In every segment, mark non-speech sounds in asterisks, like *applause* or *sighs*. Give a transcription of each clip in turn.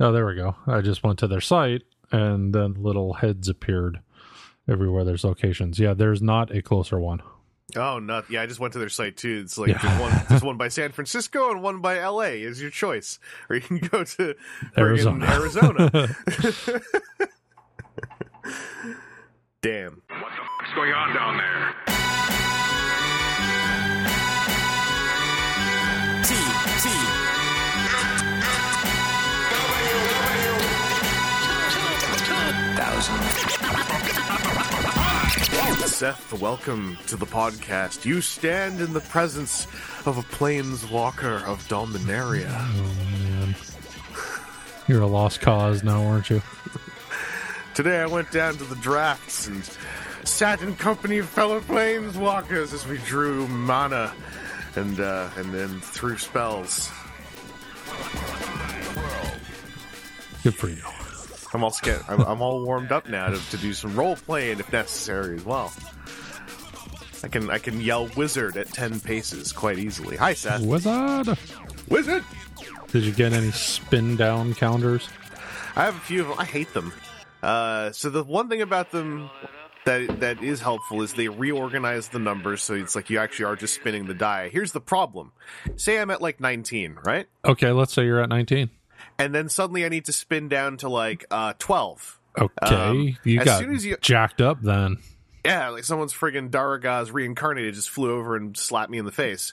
Oh, there we go. I just went to their site and then little heads appeared everywhere there's locations. Yeah, there's not a closer one. Oh, not yeah. I just went to their site too. It's like Yeah. there's one, there's *laughs* one by San Francisco and one by L.A. is your choice, or you can go to Arizona. Arizona. *laughs* *laughs* Damn. What the fuck's going on down there? Seth, welcome to the podcast. You stand in the presence of a planeswalker of Dominaria. Oh man. You're a lost cause now, aren't you? Today I went down to the drafts and sat in company of fellow planeswalkers as we drew mana and uh, and then threw spells. Good for you. I'm all scared. I'm, I'm all warmed up now to, to do some role playing if necessary as well. I can I can yell wizard at ten paces quite easily. Hi Seth. Wizard! Wizard. Did you get any spin down counters? I have a few of them. I hate them. Uh, so the one thing about them that that is helpful is they reorganize the numbers, so it's like you actually are just spinning the die. Here's the problem: say I'm at like 19, right? Okay, let's say you're at 19. And then suddenly I need to spin down to like uh 12. Okay, Um, you as got soon as you- jacked up then. Yeah, like someone's friggin' Daragaz reincarnated just flew over and slapped me in the face.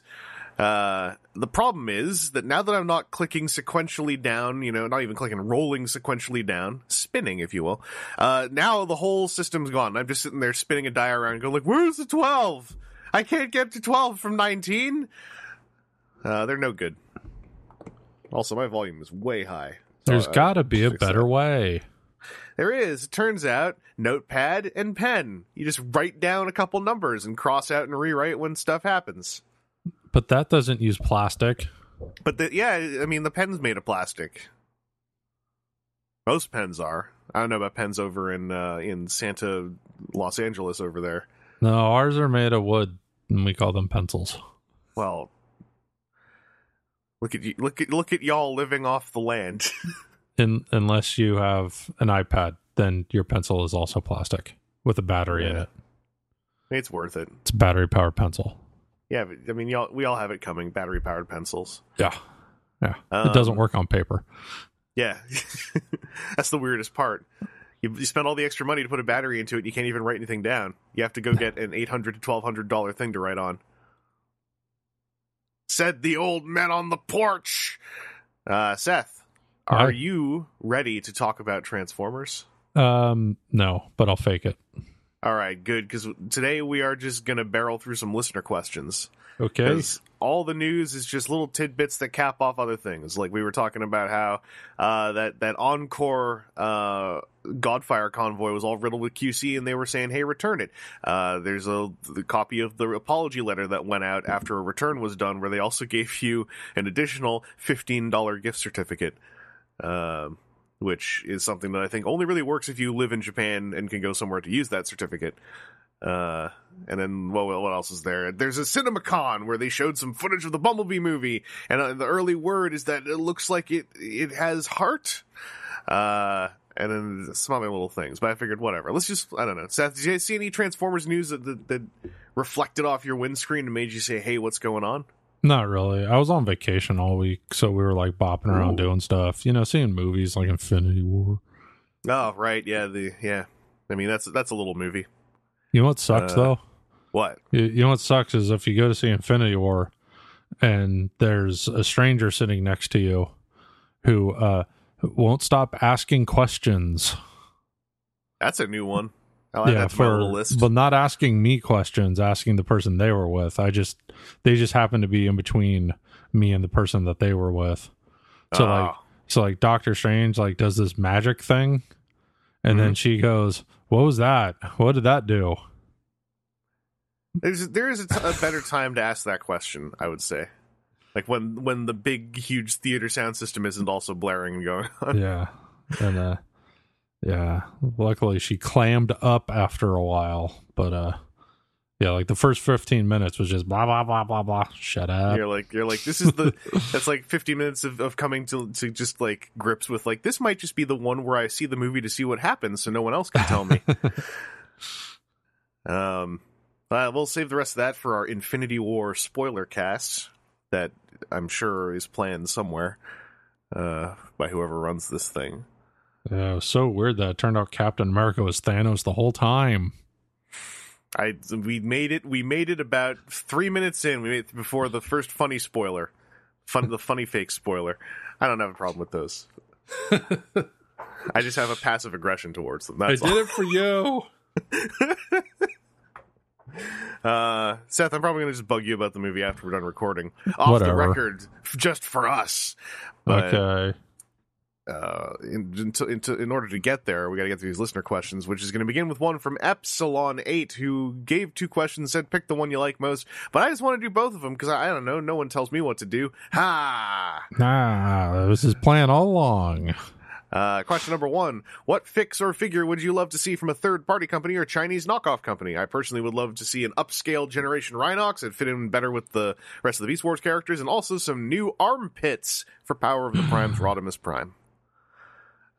Uh, the problem is that now that I'm not clicking sequentially down, you know, not even clicking, rolling sequentially down, spinning, if you will, uh, now the whole system's gone. I'm just sitting there spinning a die around going like, where's the 12? I can't get to 12 from 19. Uh, they're no good. Also, my volume is way high. So, There's got to be a better that. way. There is. It turns out, notepad and pen. You just write down a couple numbers and cross out and rewrite when stuff happens. But that doesn't use plastic. But the, yeah, I mean, the pen's made of plastic. Most pens are. I don't know about pens over in uh, in Santa, Los Angeles over there. No, ours are made of wood, and we call them pencils. Well, look at you, look at look at y'all living off the land. *laughs* In, unless you have an iPad, then your pencil is also plastic with a battery in it. it's worth it. It's a battery powered pencil. Yeah, but, I mean, y'all we all have it coming. Battery powered pencils. Yeah. Yeah. it doesn't Um, work on paper. Yeah, *laughs* that's the weirdest part. You, you spend all the extra money to put a battery into it. You can't even write anything down. You have to go get an eight hundred to twelve hundred dollar thing to write on. Said the old man on the porch. Uh, Seth, are you ready to talk about Transformers? Um, no, but I'll fake it. All right, good. Because today we are just gonna barrel through some listener questions. Okay. Because all the news is just little tidbits that cap off other things. Like we were talking about how uh, that that Encore uh, Godfire convoy was all riddled with QC, and they were saying, "Hey, return it." Uh, there's a the copy of the apology letter that went out after a return was done, where they also *laughs* gave you an additional fifteen dollar gift certificate. Um, which is something that I think only really works if you live in Japan and can go somewhere to use that certificate. Uh, and then what, what else is there? There's a CinemaCon where they showed some footage of the Bumblebee movie, and uh, the early word is that it looks like it it has heart. Uh, and then some other little things, but I figured whatever. Let's just I don't know. Seth, did you see any Transformers news that, that, that reflected off your windscreen and made you say, "Hey, what's going on"? Not really. I was on vacation all week, so we were like bopping around Ooh. doing stuff. You know, seeing movies like Infinity War. Oh, right, yeah, the yeah. I mean, that's that's a little movie. You know what sucks Uh, though? What? You, you know what sucks is if you go to see Infinity War and there's a stranger sitting next to you who uh won't stop asking questions. That's a new one. I like that to my list. but not asking me questions, asking the person they were with. I just they just happened to be in between me and the person that they were with. So like Oh. so like Doctor Strange like does this magic thing and then she goes, "What was that? What did that do?" There's there is a, t- a better time to ask that question, I would say. Like when when the big huge theater sound system isn't also blaring and going on. yeah. And uh yeah, luckily she clammed up after a while, but uh Yeah, like the first 15 minutes was just blah blah blah blah blah. Shut up. You're like you're like this is the *laughs* that's like 50 minutes of, of coming to to just like grips with like this might just be the one where I see the movie to see what happens so no one else can tell me. *laughs* um uh, we'll save the rest of that for our Infinity War spoiler cast that I'm sure is planned somewhere uh by whoever runs this thing. Yeah, it was so weird that it turned out Captain America was Thanos the whole time. I we made it. We made it about three minutes in. We made it before the first funny spoiler, fun the funny fake spoiler. I don't have a problem with those. *laughs* I just have a passive aggression towards them. That's I did it for you. *laughs* Uh, Seth, I'm probably going to just bug you about the movie after we're done recording. Off Whatever. the record, just for us. But, okay. Uh, in, in, order to get there, we got to get through these listener questions, which is going to begin with one from Epsilon Eight, who gave two questions, said pick the one you like most. But I just want to do both of them because I, I don't know, no one tells me what to do. Ha! Nah, it was his plan all along. Uh, question number one: What fix or figure would you love to see from a third-party company or Chinese knockoff company? I personally would love to see an upscale Generation Rhinox that fit in better with the rest of the Beast Wars characters, and also some new armpits for Power of the Primes *sighs* Rodimus Prime.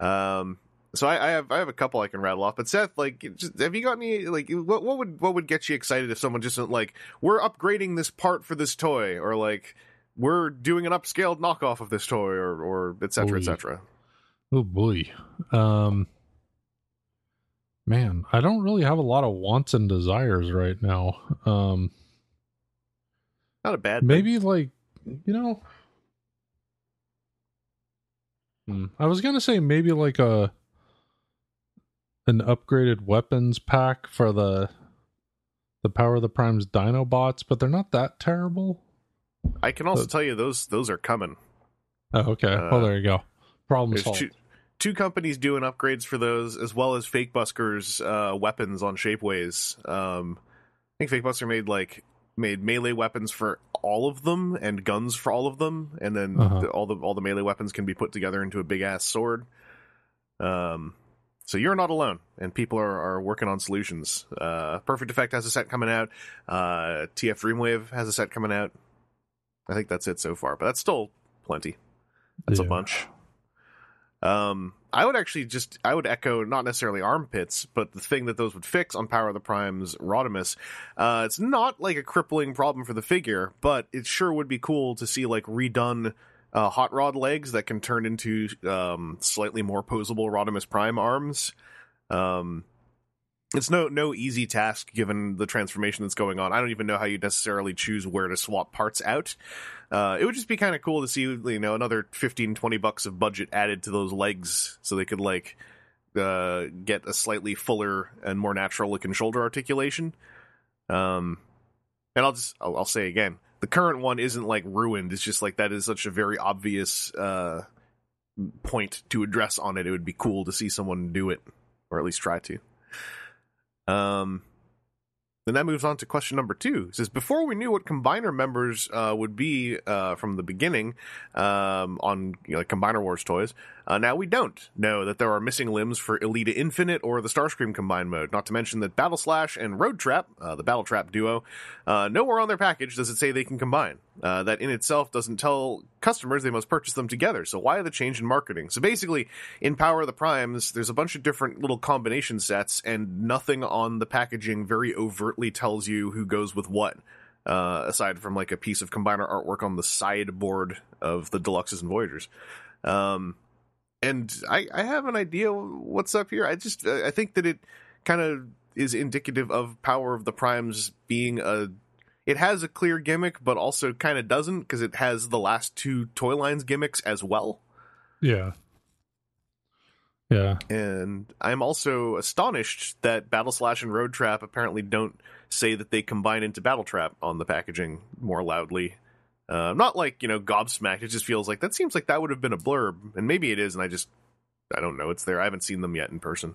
Um, so I, I have I have a couple I can rattle off. But Seth, like, just, have you got any like what what would what would get you excited if someone just went, like we're upgrading this part for this toy, or like we're doing an upscaled knockoff of this toy, or or et cetera, Oy. et cetera. Oh boy. Um man, I don't really have a lot of wants and desires right now. Um Not a bad. thing. maybe like you know Hmm. I was gonna say maybe like a an upgraded weapons pack for the the Power of the Primes Dinobots, but they're not that terrible. I can also tell you those those are coming. Oh, okay. Uh, well, there you go. Problem solved. two, two companies doing upgrades for those, as well as Fake Buskers uh, weapons on Shapeways. Um, I think Fake Busker made like made melee weapons for all of them and guns for all of them, and then Uh-huh. the, all the all the melee weapons can be put together into a big ass sword. Um, so you're not alone, and people are, are working on solutions. Uh, Perfect Effect has a set coming out. Uh, TF Dreamwave has a set coming out. I think that's it so far, but that's still plenty. That's a bunch. Um, I would actually just I would echo not necessarily armpits, but the thing that those would fix on Power of the Primes Rodimus. Uh, it's not like a crippling problem for the figure, but it sure would be cool to see like redone uh, hot rod legs that can turn into um, slightly more posable Rodimus Prime arms. Um, it's no no easy task given the transformation that's going on. I don't even know how you necessarily choose where to swap parts out. Uh, it would just be kind of cool to see, you know, another 15, 20 bucks of budget added to those legs so they could, like, uh, get a slightly fuller and more natural looking shoulder articulation. Um, and I'll just, I'll, I'll say again, the current one isn't, like, ruined. It's just, like, that is such a very obvious, uh, point to address on it. It would be cool to see someone do it, or at least try to. Um, then that moves on to question number two. It says before we knew what combiner members uh, would be uh, from the beginning um, on you know, like Combiner Wars toys, uh, now we don't know that there are missing limbs for Elita Infinite or the Starscream combined mode. Not to mention that Battle Slash and Road Trap, uh, the Battle Trap duo, uh, nowhere on their package does it say they can combine. Uh, that in itself doesn't tell customers they must purchase them together. So why the change in marketing? So basically, in Power of the Primes, there's a bunch of different little combination sets, and nothing on the packaging very overtly tells you who goes with what. Uh, aside from like a piece of combiner artwork on the sideboard of the deluxes and voyagers, um, and I, I have an idea what's up here. I just uh, I think that it kind of is indicative of Power of the Primes being a it has a clear gimmick, but also kind of doesn't because it has the last two toy lines gimmicks as well. Yeah. Yeah. And I'm also astonished that Battle Slash and Road Trap apparently don't say that they combine into Battle Trap on the packaging more loudly. Uh, not like you know gobsmacked. It just feels like that seems like that would have been a blurb, and maybe it is, and I just I don't know. It's there. I haven't seen them yet in person.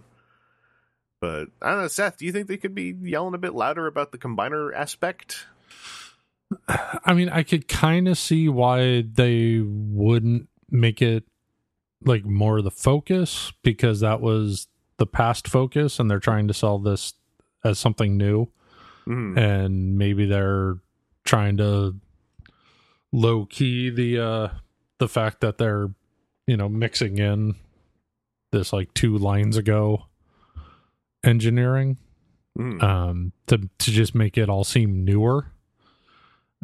But I don't know, Seth. Do you think they could be yelling a bit louder about the combiner aspect? I mean, I could kind of see why they wouldn't make it like more the focus because that was the past focus and they're trying to sell this as something new. Mhm. and maybe they're trying to low key the uh the fact that they're you know mixing in this like two lines ago engineering Mhm. um to to just make it all seem newer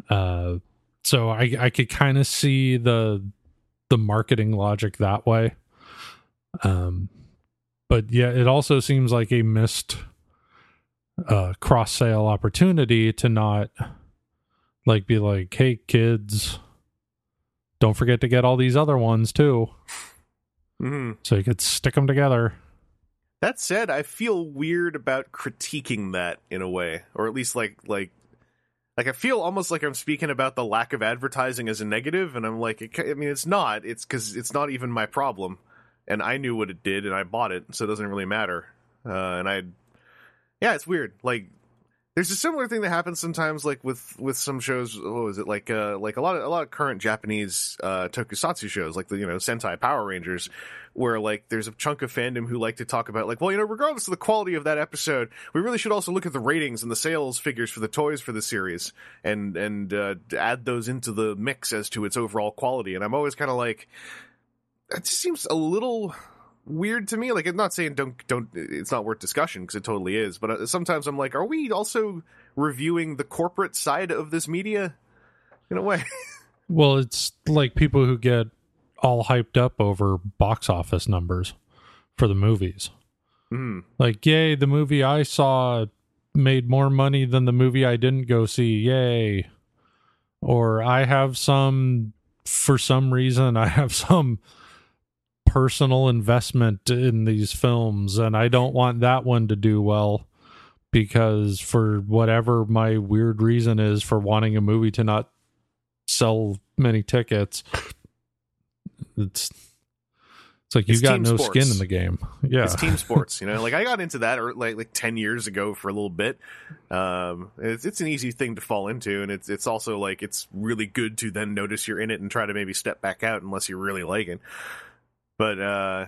uh so i i could kind of see the the marketing logic that way um but yeah it also seems like a missed uh cross sale opportunity to not like be like hey kids don't forget to get all these other ones too Mhm. so you could stick them together That said, I feel weird about critiquing that in a way, or at least like like like I feel almost like I'm speaking about the lack of advertising as a negative, and I'm like, I mean, it's not. It's because it's not even my problem, and I knew what it did, and I bought it, so it doesn't really matter. Uh, and I, yeah, it's weird. Like, there's a similar thing that happens sometimes, like with with some shows. What was it like? Uh, like a lot of a lot of current Japanese uh, tokusatsu shows, like the you know Sentai Power Rangers, where like there's a chunk of fandom who like to talk about like, well, you know, regardless of the quality of that episode, we really should also look at the ratings and the sales figures for the toys for the series, and and uh, add those into the mix as to its overall quality. And I'm always kind of like, that just seems a little weird to me. Like, I'm not saying don't don't. It's not worth discussion because it totally is. But uh, sometimes I'm like, are we also reviewing the corporate side of this media in a way? *laughs* Well, it's like people who get all hyped up over box office numbers for the movies. Hmm. Like, yay, the movie I saw made more money than the movie I didn't go see. Yay. Or I have some, for some reason, I have *laughs* some personal investment in these films and I don't want that one to do well because for whatever my weird reason is for wanting a movie to not sell many tickets it's it's like you've got no sports. skin in the game yeah It's team sports, you know. Like I got *laughs* into that or like like ten years ago for a little bit. Um, it's it's an easy thing to fall into, and it's it's also like it's really good to then notice you're in it and try to maybe step back out unless you really like it. But uh,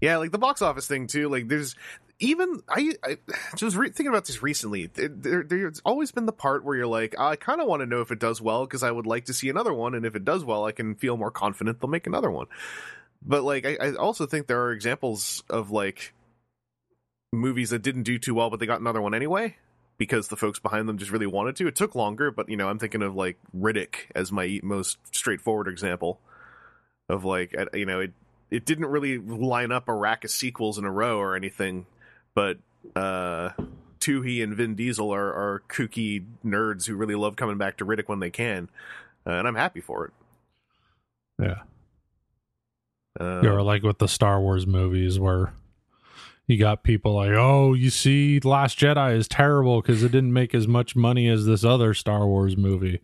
yeah, like the box office thing too. Like there's even I I *sighs* just re- thinking about this recently. There, there, there's always been the part where you're like, I kind of want to know if it does well because I would like to see another one, and if it does well, I can feel more confident they'll make another one. But like, I, I also think there are examples of like movies that didn't do too well, but they got another one anyway because the folks behind them just really wanted to. It took longer, but you know, I'm thinking of like Riddick as my most straightforward example of like, you know, it it didn't really line up a rack of sequels in a row or anything, but uh Twohy and Vin Diesel are, are kooky nerds who really love coming back to Riddick when they can, uh, and I'm happy for it. yeah Uh, or like with the star wars movies where you got people like oh you see last jedi is terrible because it didn't make as much money as this other star wars movie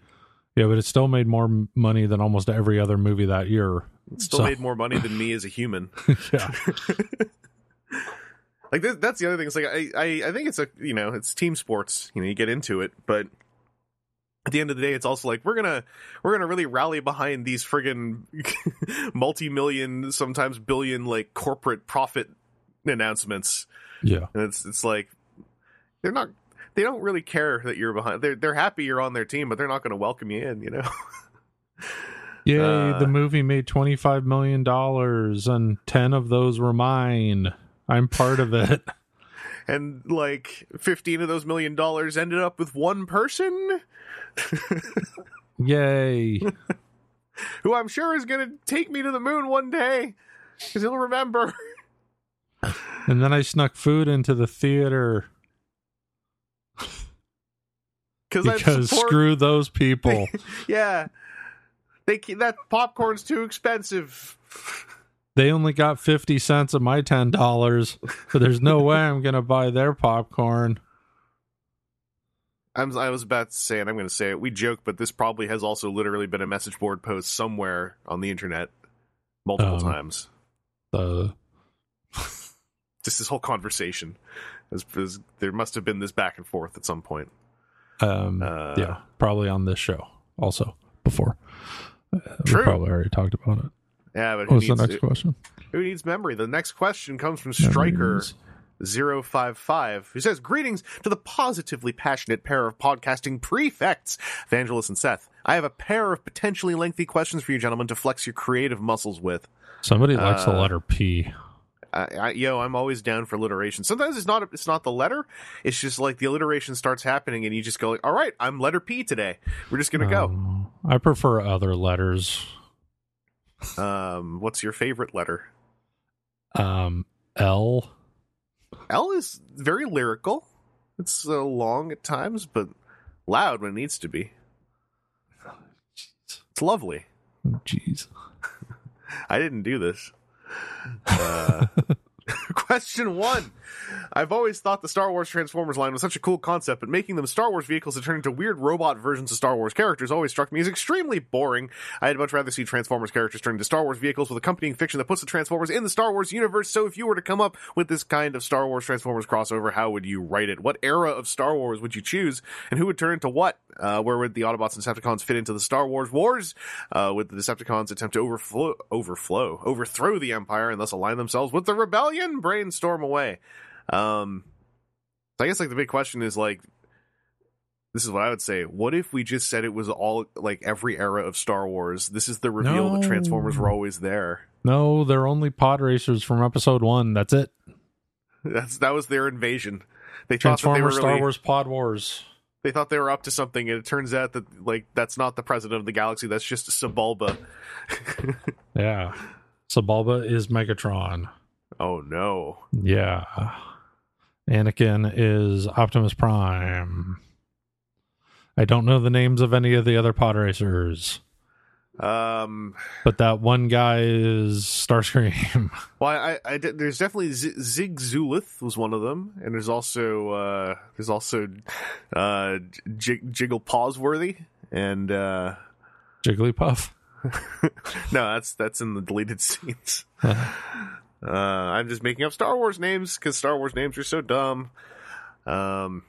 yeah but it still made more money than almost every other movie that year it still so- made more money than me as a human. *laughs* yeah *laughs* like th- that's the other thing. It's like I, I I think it's a you know it's team sports. You know you get into it, but at the end of the day, it's also like we're gonna we're gonna really rally behind these friggin' *laughs* multi-million, sometimes billion, like corporate profit announcements. yeah And it's it's like they're not they don't really care that you're behind. They're they're happy you're on their team, but they're not going to welcome you in. You know. *laughs* yay Uh, the movie made 25 million dollars and 10 of those were mine i'm part of it *laughs* and like 15 of those million dollars ended up with one person *laughs* yay who I'm sure is going to take me to the moon one day because he'll remember. and then i snuck food into the theater because support, screw those people *laughs* yeah, they that popcorn's too expensive. they only got 50 cents of my $10 but there's no *laughs* way i'm gonna buy their popcorn I'm, I was about to say, and I'm going to say it. We joke, but this probably has also literally been a message board post somewhere on the internet multiple Um, times. the *laughs* Just this whole conversation, there must have been this back and forth at some point. Um Uh, yeah probably on this show also before Uh, True. we probably already talked about it Yeah, but who what's the next question who needs memory? The next question comes from Striker. Memories. 055 who says greetings to the positively passionate pair of podcasting prefects Vangelis and Seth. I have a pair of potentially lengthy questions for you gentlemen to flex your creative muscles with. Somebody likes the Uh, letter P. I, I, yo, I'm always down for alliteration. Sometimes it's not it's not the letter. It's just like the alliteration starts happening, and you just go like, "All right, I'm letter P today. We're just gonna Um, I prefer other letters. Um, what's your favorite letter? Um, L. L is very lyrical. It's uh, long at times, but loud when it needs to be. It's lovely. Jeez. *laughs* I didn't do this. Uh, *laughs* question one. I've always thought the Star Wars Transformers line was such a cool concept, but making them Star Wars vehicles that turn into weird robot versions of Star Wars characters always struck me as extremely boring. I'd much rather see Transformers characters turn into Star Wars vehicles with accompanying fiction that puts the Transformers in the Star Wars universe. So if you were to come up with this kind of Star Wars Transformers crossover, how would you write it? What era of Star Wars would you choose? And who would turn into what? Uh, where would the Autobots and Decepticons fit into the Star Wars wars? Uh, would the Decepticons attempt to overflow, overflow, overthrow the Empire and thus align themselves with the rebellion? Brainstorm away. Um, so I guess like the big question is like, this is what I would say. What if we just said it was all like every era of Star Wars? This is the reveal that Transformers were always there. No, they're only pod racers from episode one. That's it. That's that was their invasion. They thought that they were really, Star Wars, Pod Wars. they thought they were up to something, and it turns out that like that's not the president of the galaxy. That's just Sebulba. *laughs* Yeah. Sebulba is Megatron. Oh no! Yeah. Anakin is Optimus Prime. I don't know the names of any of the other pod racers, Um, but that one guy is Starscream. *laughs* well, I, I there's definitely Z- Zig Zulith was one of them, and there's also uh, there's also uh, J- Jiggle Pawsworthy, and uh, Jigglypuff. *laughs* no, that's that's in the deleted *laughs* scenes. Uh, I'm just making up Star Wars names because Star Wars names are so dumb. Um,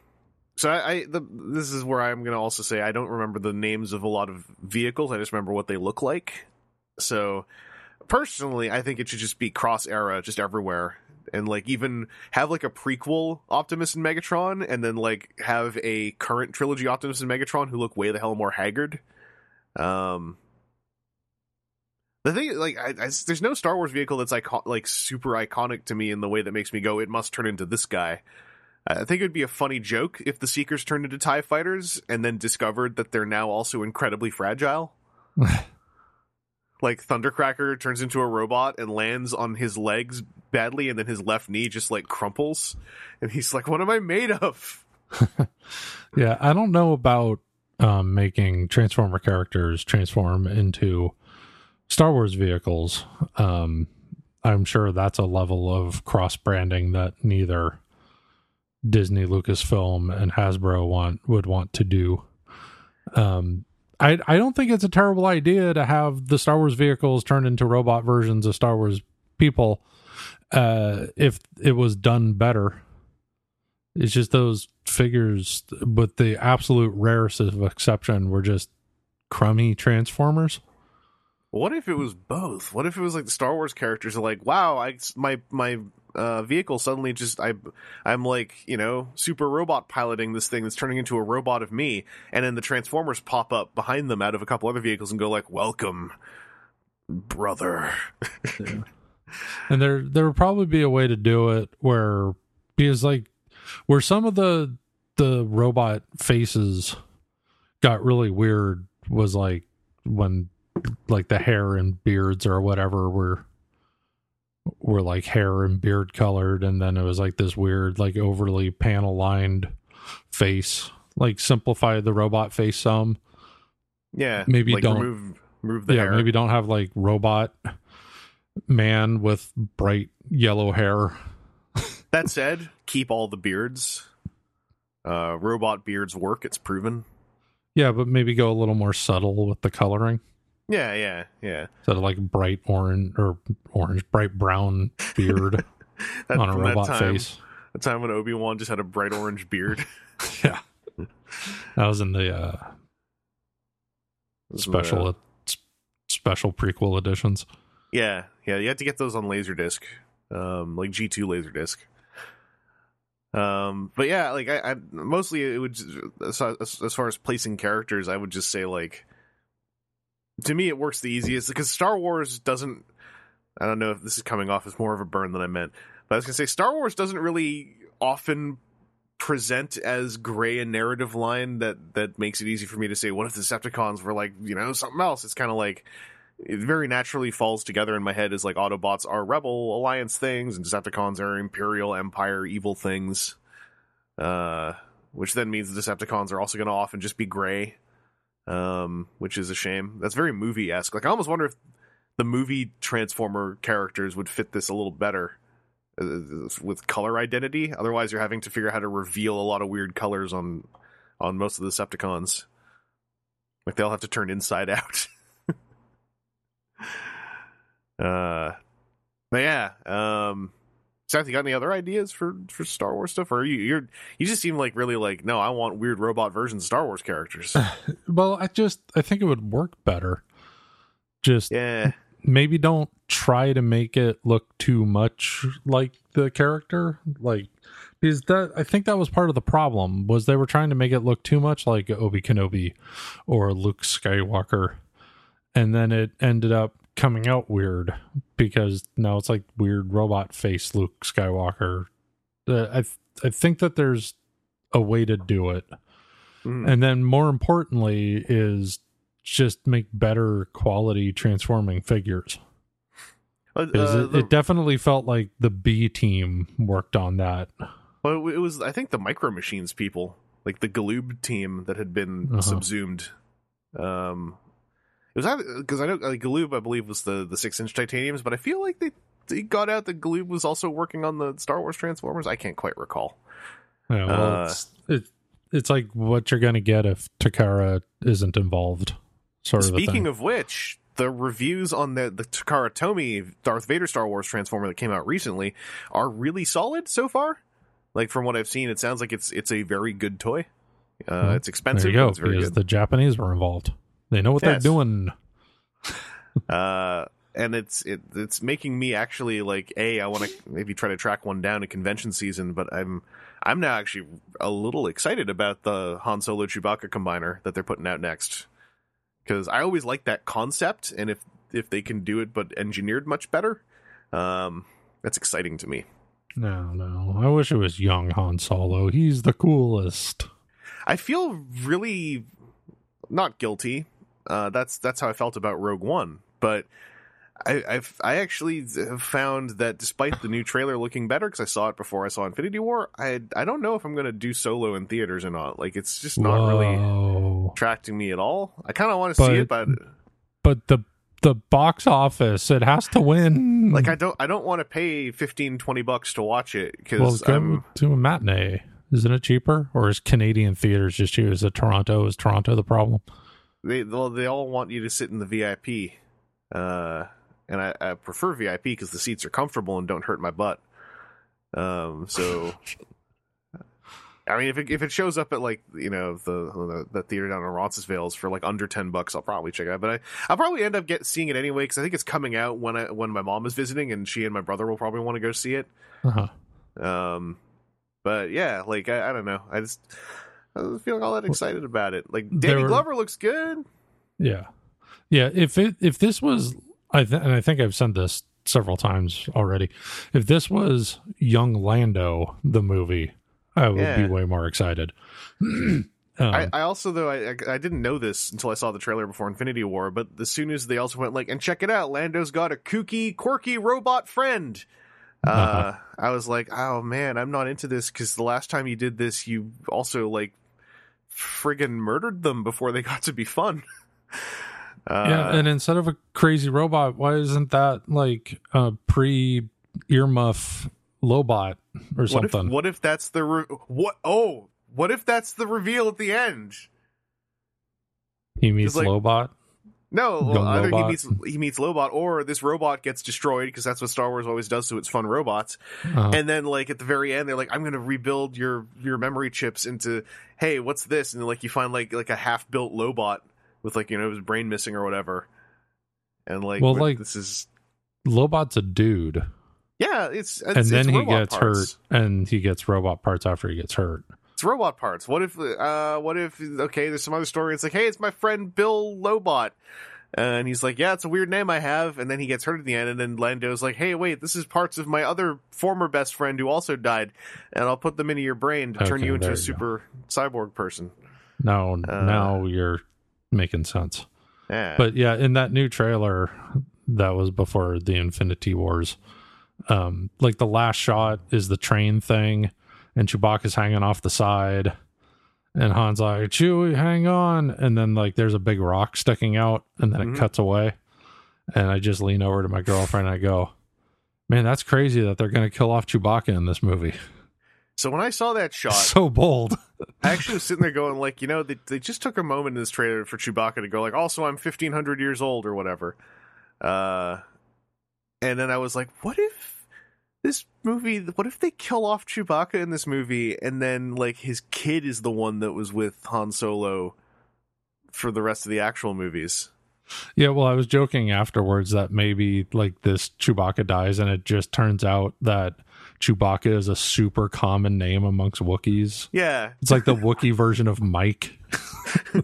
so I, I the, this is where I'm going to also say I don't remember the names of a lot of vehicles. I just remember what they look like. So personally, I think it should just be cross era, just everywhere, and like even have like a prequel Optimus and Megatron, and then like have a current trilogy Optimus and Megatron who look way the hell more haggard. Um, the thing, like, I, I- there's no Star Wars vehicle that's icon- like super iconic to me in the way that makes me go, it must turn into this guy. I think it would be a funny joke if the Seekers turned into Tie Fighters and then discovered that they're now also incredibly fragile. *laughs* like Thundercracker turns into a robot and lands on his legs badly, and then his left knee just like crumples, and he's like, "What am I made of?" *laughs* Yeah, I don't know about um, making Transformer characters transform into Star Wars vehicles. Um, I'm sure that's a level of cross branding that neither Disney, Lucasfilm, and Hasbro want would want to do. Um, I I don't think it's a terrible idea to have the Star Wars vehicles turned into robot versions of Star Wars people. Uh, if it was done better, it's just those figures, with the absolute rarest of exception, were just crummy Transformers. What if it was both? What if it was like the Star Wars characters are like, wow, I my my uh, vehicle suddenly just I I'm like you know super robot piloting this thing that's turning into a robot of me, and then the Transformers pop up behind them out of a couple other vehicles and go like, welcome, brother. *laughs* and there there would probably be a way to do it where because like where some of the the robot faces got really weird was like when like the hair and beards or whatever were were like hair and beard colored and then it was like this weird like overly panel lined face like simplify the robot face some Yeah, Maybe like don't- remove remove the yeah hair. maybe don't have like robot man with bright yellow hair That said, keep all the beards. Uh, robot beards work. It's proven. yeah but maybe go a little more subtle with the coloring Yeah, yeah, yeah. of like bright orange or orange bright brown beard *laughs* That, on a robot that time, face The time when Obi Wan just had a bright orange beard. *laughs* yeah that was in the uh special Uh, special prequel editions yeah, yeah. You had to get those on Laserdisc, um, like G two Laserdisc. Um, but yeah, like I, I mostly it would just, as, as far as placing characters, I would just say like to me it works the easiest because Star Wars doesn't. I don't know if this is coming off as more of a burn than I meant, but I was gonna say Star Wars doesn't really often present as gray a narrative line that that makes it easy for me to say what if the Decepticons were like you know something else. It's kind of like it very naturally falls together in my head as like Autobots are Rebel Alliance things and Decepticons are Imperial Empire evil things. Uh, which then means the Decepticons are also going to often just be gray, um, which is a shame. That's very movie esque. Like I almost wonder if the movie Transformer characters would fit this a little better uh, with color identity. Otherwise, you're having to figure out how to reveal a lot of weird colors on on most of the Decepticons. Like they'll have to turn inside *laughs* out. Uh, but yeah. Um, Seth, you got any other ideas for for Star Wars stuff, or you you're you just seem like really like no, I want weird robot versions of Star Wars characters. *sighs* Well, I just I think it would work better. Just yeah, maybe don't try to make it look too much like the character like because that i think that was part of the problem was they were trying to make it look too much like obi kenobi or luke skywalker and then it ended up coming out weird because now it's like weird robot face luke skywalker uh, i th- i think that there's a way to do it Mhm. and then more importantly is just make better quality transforming figures Uh, uh, it, the- it definitely felt like the B team worked on that. well, it was I think the Micro Machines people, like the Galoob team that had been Uh-huh. subsumed. Um, was because I know like, Galoob, I believe, was the the six inch titaniums, but I feel like they they got out that Galoob was also working on the Star Wars Transformers. I can't quite recall. Yeah, well, Uh, it's, it, it's like what you're going to get if Takara isn't involved. Sort of. Speaking of which, the reviews on the the Takara Tomy Darth Vader Star Wars Transformer that came out recently are really solid so far. Like from what I've seen, it sounds like it's it's a very good toy. Uh, it's expensive. there you go. It's Because good. the Japanese were involved. They know what Yes. they're doing. *laughs* uh, and it's it, it's making me actually like a I want to maybe try to track one down in convention season, but I'm I'm now actually a little excited about the Han Solo Chewbacca combiner that they're putting out next because I always like that concept, and if if they can do it but engineered much better, um, that's exciting to me. No, no. I wish it was young Han Solo. He's the coolest. I feel really not guilty. Uh, that's that's how I felt about Rogue One, but I I've, I actually have found that despite the new trailer looking better because I saw it before I saw Infinity War, I I don't know if I'm going to do Solo in theaters or not. Like it's just not really attracting me at all. I kind of want to see it, but But the the box office, it has to win. *laughs* like I don't I don't want to pay 15 20 bucks to watch it well, because go I'm to a matinee. Isn't it cheaper? Or is Canadian theaters just cheap? Is it Toronto? Is Toronto the problem? They well, they all want you to sit in the VIP, uh, and I, I prefer VIP because the seats are comfortable and don't hurt my butt. Um, so I mean, if it if it shows up at like you know the the, the theater down in Roncesvalles for like under ten bucks, I'll probably check it out. But I I'll probably end up get seeing it anyway because I think it's coming out when I when my mom is visiting, and she and my brother will probably want to go see it. Uh-huh. Um, but yeah, like I, I don't know, I just I was feeling all that excited about it. Like Danny were- Glover looks good. Yeah, yeah. If it if this was, I th- and I think I've said this several times already. If this was Young Lando, the movie, I would Yeah. be way more excited. *clears throat* um, I, I also though I, I didn't know this until I saw the trailer before Infinity War, but as soon as they also went like and check it out, Lando's got a kooky, quirky robot friend. Uh, Uh-huh. I was like, oh man, I'm not into this because the last time you did this, you also like friggin' murdered them before they got to be fun. *laughs* Uh, yeah, and instead of a crazy robot, why isn't that like a pre earmuff Lobot or what if something? what if that's the re- what? Oh, what if that's the reveal at the end? he meets like- Lobot. No, Young either he meets he meets Lobot, or this robot gets destroyed because that's what Star Wars always does to its fun robots. Uh, And then, like at the very end, they're like, "I'm going to rebuild your your memory chips into hey, what's this?" And then, like you find like like a half built Lobot with like you know his brain missing or whatever. And like, Well, like- this is Lobot's a dude. Yeah, it's, it's and it's then he gets parts. hurt, and he gets robot parts after he gets hurt. It's robot parts. What if? Uh, what if? Okay, there's some other story. It's like, hey, it's my friend Bill Lobot. And he's like, yeah, it's a weird name I have. And then he gets hurt at the end. And then Lando's like, hey, wait, this is parts of my other former best friend who also died. And I'll put them into your brain to turn you into a you go. super cyborg person. Now, Uh. now you're making sense. Yeah. But yeah, in that new trailer that was before the Infinity Wars, um, like the last shot is the train thing, and Chewbacca's hanging off the side, and Han's like, "Chewie, hang on!" And then like there's a big rock sticking out, and then it cuts away, and I just lean over to my girlfriend and I go, "Man, that's crazy that they're gonna kill off Chewbacca in this movie. so when I saw that *laughs* shot, so bold." I actually was sitting there going, like, you know, they, they just took a moment in this trailer for Chewbacca to go, like, also, I'm 1,500 years old or whatever. Uh, and then I was like, what if this movie, what if they kill off Chewbacca in this movie and then, like, his kid is the one that was with Han Solo for the rest of the actual movies? Yeah, well, I was joking afterwards that maybe like this Chewbacca dies, and it just turns out that Chewbacca is a super common name amongst Wookiees. Yeah. It's like the Wookiee version of Mike. *laughs*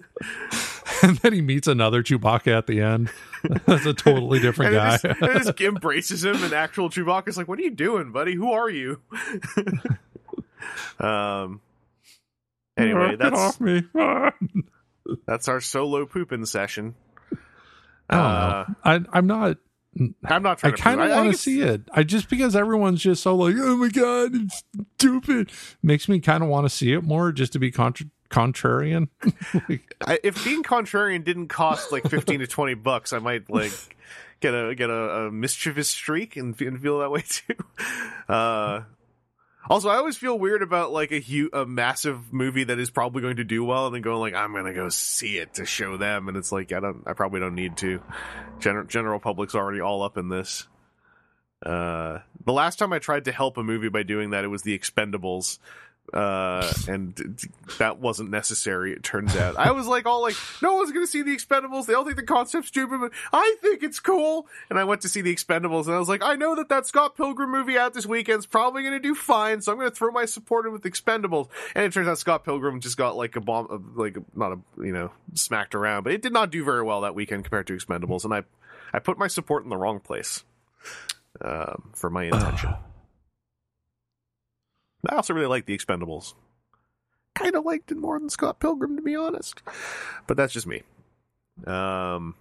*laughs* and then he meets another Chewbacca at the end. *laughs* That's a totally different guy. just, just embraces him, and actual Chewbacca's like, "What are you doing, buddy? Who are you?" *laughs* um. Anyway, Get that's off me. That's our solo pooping session. don't Uh, know. I, I'm not. I'm not I kind of want to see it. I just because everyone's just so like, oh my god, it's stupid, makes me kind of want to see it more, just to be contra- contrarian. *laughs* I, if being contrarian didn't cost like fifteen to twenty bucks, I might like get a get a, a mischievous streak and, and feel that way too. *laughs* Uh, also, I always feel weird about like a hu- a massive movie that is probably going to do well, and then going like, I'm gonna go see it to show them, and it's like I don't, I probably don't need to. General general public's already all up in this. Uh, the last time I tried to help a movie by doing that, it was The Expendables. Uh, and that wasn't necessary. It turns out I was like, all like, no one's gonna see the Expendables. They all think the concept's stupid, but I think it's cool. And I went to see the Expendables, and I was like, I know that that Scott Pilgrim movie out this weekend's probably gonna do fine, so I'm gonna throw my support in with Expendables. And it turns out Scott Pilgrim just got like a bomb, uh, like not a you know smacked around, but it did not do very well that weekend compared to Expendables, and I I put my support in the wrong place um, for my intention. I also really like the Expendables. Kind of liked it more than Scott Pilgrim, to be honest. But that's just me. Um,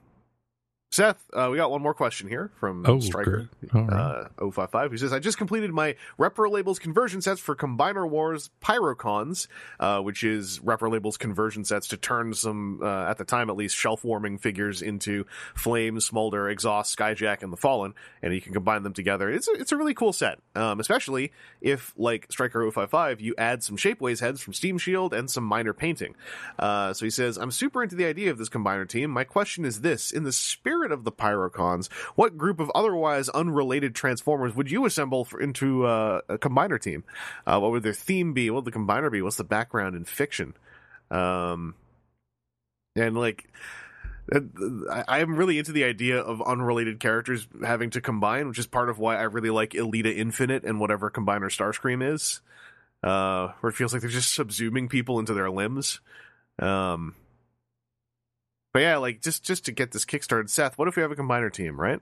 Seth, uh, we got one more question here from oh, Striker. right. Uh, 055 who says I just completed my Repro Labels conversion sets for Combiner Wars Pyrocons, uh, which is Repro Labels conversion sets to turn some, uh, at the time at least, shelf warming figures into Flame, Smolder, Exhaust, Skyjack, and the Fallen, and you can combine them together. It's a, it's a really cool set, um, especially if, like Striker 055, you add some Shapeways heads from Steam Shield and some minor painting. Uh, so he says, I'm super into the idea of this combiner team. My question is this In the spirit of the Pyrocons, what group of otherwise unrelated Transformers would you assemble for, into uh, a combiner team? Uh, what would their theme be? What would the combiner be? What's the background in fiction? Um, and like, uh, I, I'm really into the idea of unrelated characters having to combine, which is part of why I really like Elita Infinite and whatever combiner Starscream is, uh, where it feels like they're just subsuming people into their limbs. Um, but yeah, like just just to get this kickstarted, Seth, what if we have a combiner team, right?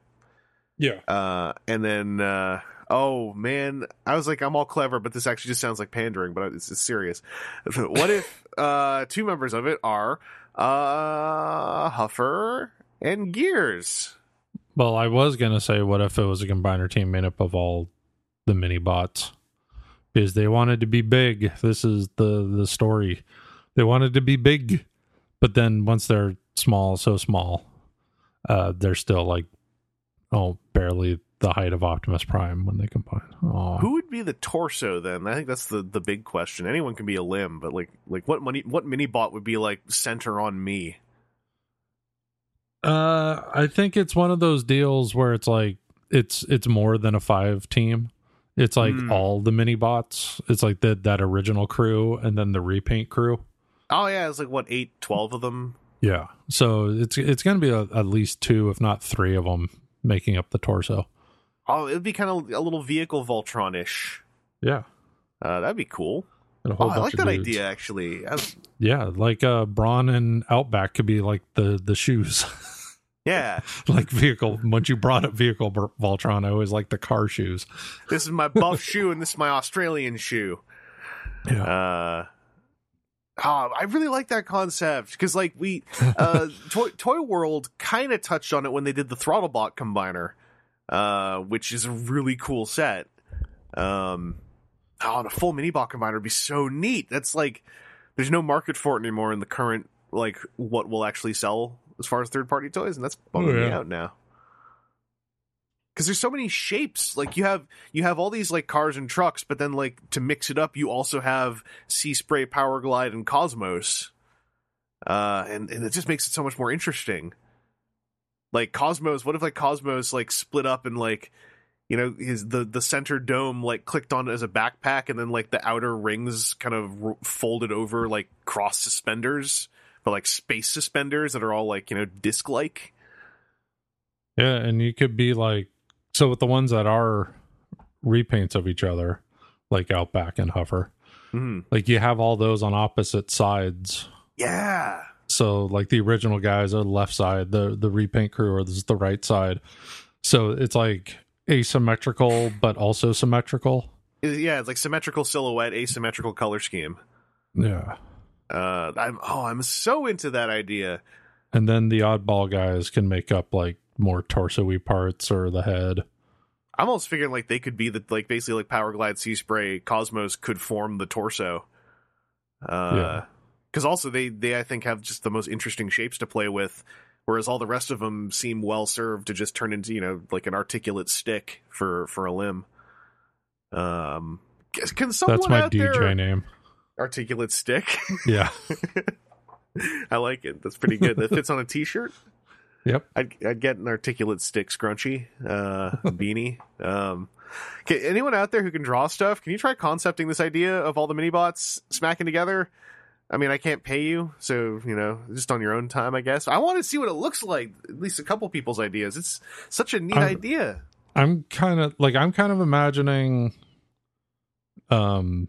yeah. Uh, and then, uh, oh man, I was like, I'm all clever, but this actually just sounds like pandering, but it's, it's serious. *laughs* what if, uh, two members of it are, uh, Huffer and Gears? Well, I was gonna say, what if it was a combiner team made up of all the mini bots? Because they wanted to be big. This is the the story. They wanted to be big, but then once they're small, so small, uh, they're still like, oh, barely the height of Optimus Prime when they combine. Oh, Who would be the torso then? I think that's the, the big question. Anyone can be a limb, but like, like what money, what mini bot would be like center on me? Uh, I think it's one of those deals where it's like it's it's more than a five team. It's like Hmm. all the mini bots. It's like the, that original crew and then the repaint crew. Oh yeah, it's like what eight, twelve of them. Yeah. So it's it's going to be a, at least two, if not three of them making up the torso. Oh, it'd be kind of a little vehicle Voltron-ish. Yeah. Uh, that'd be cool. Oh, I like that dudes. idea actually. Yeah, like uh Brawn and Outback could be like the the shoes. *laughs* yeah, like vehicle once you brought up vehicle Vol- Voltron, I always like the car shoes. this is my buff shoe and this is my Australian shoe. Yeah. Uh, oh, I really like that concept because, like, we *laughs* uh, Toy, Toy World kind of touched on it when they did the Throttlebot combiner, uh, which is a really cool set. Um, oh, and a full mini bot combiner would be so neat. That's like, there's no market for it anymore in the current like what will actually sell as far as third party toys, and that's bumming me yeah. out now. Because there's so many shapes. Like you have you have all these like cars and trucks, but then like to mix it up, you also have Sea Spray, Power Glide, and Cosmos. Uh, and and it just makes it so much more interesting. Like Cosmos, what if like Cosmos like split up and like you know his the the center dome like clicked on as a backpack, and then like the outer rings kind of r- folded over like cross suspenders, but like space suspenders that are all like you know disc like. Yeah, and you could be like so with the ones that are repaints of each other, like Outback and Huffer, Mm. like you have all those on opposite sides. Yeah. So like the original guys are the left side, the the repaint crew are the right side. So it's like asymmetrical but also symmetrical. Yeah, it's like symmetrical silhouette, asymmetrical color scheme. Yeah. Uh, I'm oh, I'm so into that idea. And then the oddball guys can make up like more torso-y parts or the head. I'm almost figuring like they could be the like basically like Power Glide, Sea Spray, Cosmos could form the torso. Uh, Yeah. because also they they I think have just the most interesting shapes to play with, whereas all the rest of them seem well served to just turn into you know like an articulate stick for for a limb. Um, can- can someone That's my out DJ there name. articulate stick? Yeah. *laughs* I like it. That's pretty good. That fits on a t-shirt. Yep. I'd, I'd get an articulate stick scrunchie, uh, *laughs* beanie. Um, okay, anyone out there who can draw stuff, can you try concepting this idea of all the mini bots smacking together? I mean, I can't pay you, so you know, just on your own time, I guess. I want to see what it looks like. At least a couple people's ideas. It's such a neat I'm- idea. I'm kind of like I'm kind of imagining um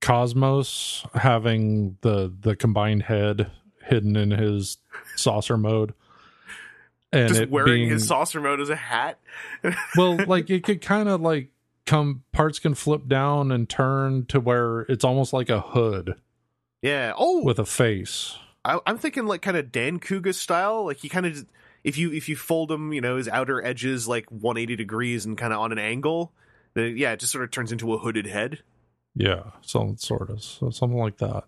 Cosmos having the the combined head hidden in his saucer mode. And Just wearing being, his saucer mode as a hat. *laughs* well, like it could kind of like come parts can flip down and turn to where it's almost like a hood yeah. Oh, with a face. I, I'm thinking like kind of Dancouga style. Like he kind of if you if you fold him, you know, his outer edges like 180 degrees and kind of on an angle, then yeah, it just sort of turns into a hooded head. Yeah, so sort of so something like that.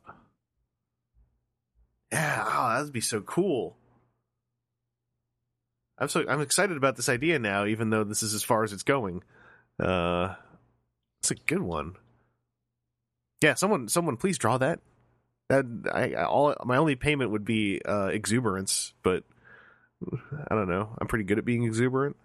Yeah, oh, that'd be so cool. I'm so I'm excited about this idea now, even though this is as far as it's going. Uh, it's a good one. Yeah, someone someone please draw that. That I, I all my only payment would be uh, exuberance, but I don't know. I'm pretty good at being exuberant.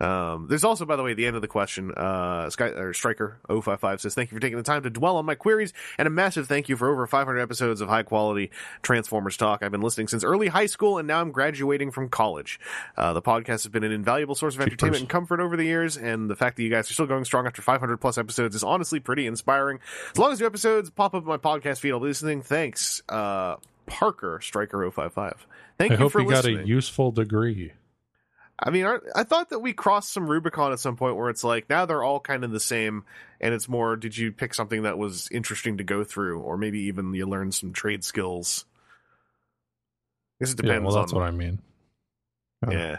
Um, there's also, by the way, the end of the question. Uh, Sky or Striker 055 says, "Thank you for taking the time to dwell on my queries, and a massive thank you for over 500 episodes of high quality Transformers talk. I've been listening since early high school, and now I'm graduating from college. Uh, the podcast has been an invaluable source of entertainment and comfort over the years, and the fact that you guys are still going strong after 500 plus episodes is honestly pretty inspiring. As long as new episodes pop up in my podcast feed, I'll be listening. Thanks, uh, Parker Striker 055. Thank I you hope for you got a useful degree. I mean, I thought that we crossed some Rubicon at some point where it's like now they're all kind of the same, and it's more did you pick something that was interesting to go through, or maybe even you learn some trade skills. I guess it depends. Yeah, well, that's on what I mean. Yeah. yeah.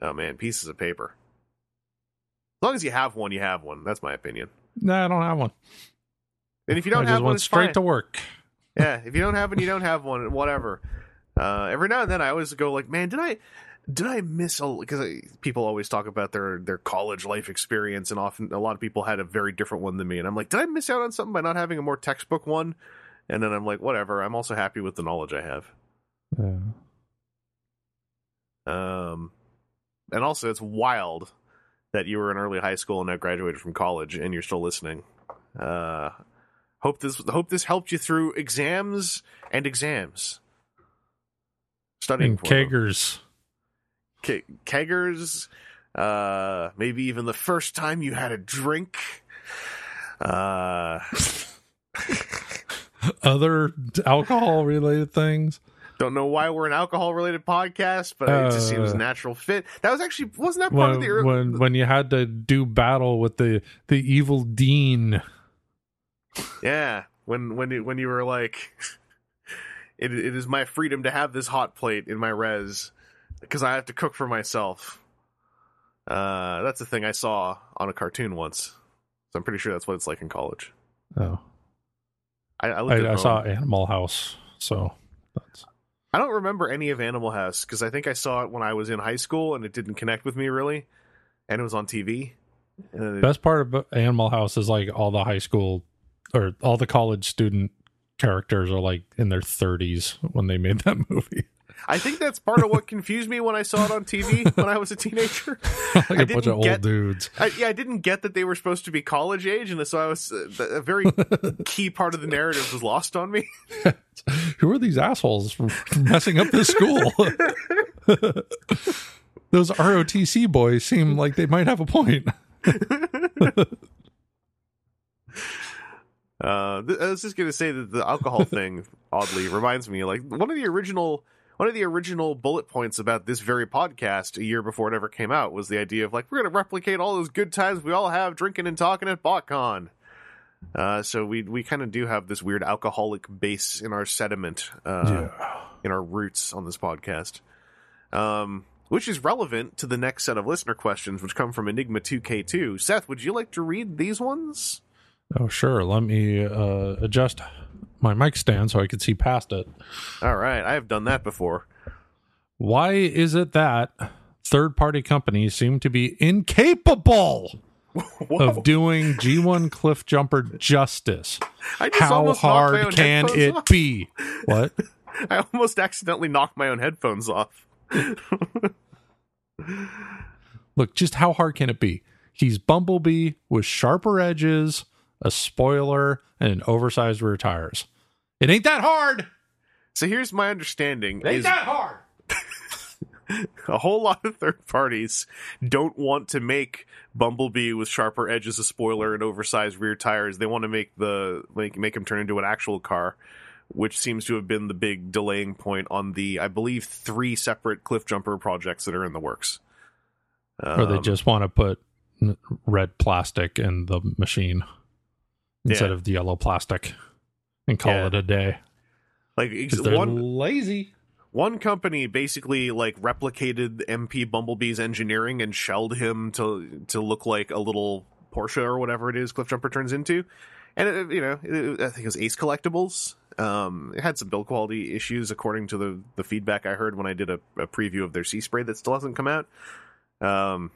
Oh man, pieces of paper. As long as you have one, you have one. That's my opinion. No, I don't have one. And if you don't I have one, straight fine. to work. yeah, if you don't have one, you don't have one. Whatever. Uh, every now and then, I always go like, "Man, did I, did I miss a?" Because people always talk about their their college life experience, and often a lot of people had a very different one than me. And I'm like, "Did I miss out on something by not having a more textbook one?" And then I'm like, "Whatever." I'm also happy with the knowledge I have. Yeah. Um, and also, it's wild that you were in early high school and now graduated from college, and you're still listening. Uh, hope this hope this helped you through exams and exams. Studying And for them. kegers. ke- keggers, uh, maybe even the first time you had a drink. Uh, *laughs* Other alcohol related things. don't know why we're an alcohol related podcast, but it just seems Uh. a natural fit. That was actually wasn't that part When of the ear- when when you had to do battle with the the evil dean. yeah when when you, when you were like it it is my freedom to have this hot plate in my res because I have to cook for myself. Uh, that's a thing I saw on a cartoon once. So I'm pretty sure that's what it's like in college. Oh, I, I, I, I saw. Animal House. So that's I don't remember any of Animal House because I think I saw it when I was in high school and it didn't connect with me really, and it was on TV. And it- best part of Animal House is like all the high school or all the college student characters are like in their 30s when they made that *laughs* movie. I think that's part of what confused me when I saw it on TV when I was a teenager. *laughs* like I a bunch didn't of old get- dudes. I, yeah, I didn't get that they were supposed to be college age, and so I was uh, a very *laughs* key part of the narrative was lost on me. Who are these assholes messing up this school? Those ROTC boys seem like they might have a point. Uh, th- I was just gonna say that the alcohol *laughs* thing oddly reminds me like one of the original one of the original bullet points about this very podcast a year before it ever came out was the idea of like we're gonna replicate all those good times we all have drinking and talking at BotCon. Uh, so we we kind of do have this weird alcoholic base in our sediment, uh, in our roots on this podcast, um, which is relevant to the next set of listener questions, which come from Enigma Two K Two. Seth, would you like to read these ones? Oh, sure. Let me uh, adjust my mic stand so I can see past it. All right, I have done that before. Why is it that third party companies seem to be incapable *laughs* of doing G1 Cliff Jumper justice? How hard can it off. be? What? *laughs* I almost accidentally knocked my own headphones off. Look, just how hard can it be? He's Bumblebee with sharper edges, a spoiler, and an oversized rear tires. It ain't that hard. So here's my understanding: It ain't is that hard. *laughs* a whole lot of third parties don't want to make Bumblebee with sharper edges, a spoiler, and oversized rear tires. They want to make the make make him turn into an actual car, which seems to have been the big delaying point on the, I believe, three separate Cliff Jumper projects that are in the works. or they Um, just want to put red plastic in the machine instead Yeah. of the yellow plastic and call Yeah. it a day. Like one lazy. one company basically like replicated MP Bumblebee's engineering and shelled him to to look like a little Porsche or whatever it is Cliff Jumper turns into. And it, you know, it, I think it was Ace Collectibles. Um, it had some build quality issues according to the the feedback I heard when I did a, a preview of their Sea Spray that still hasn't come out. Um,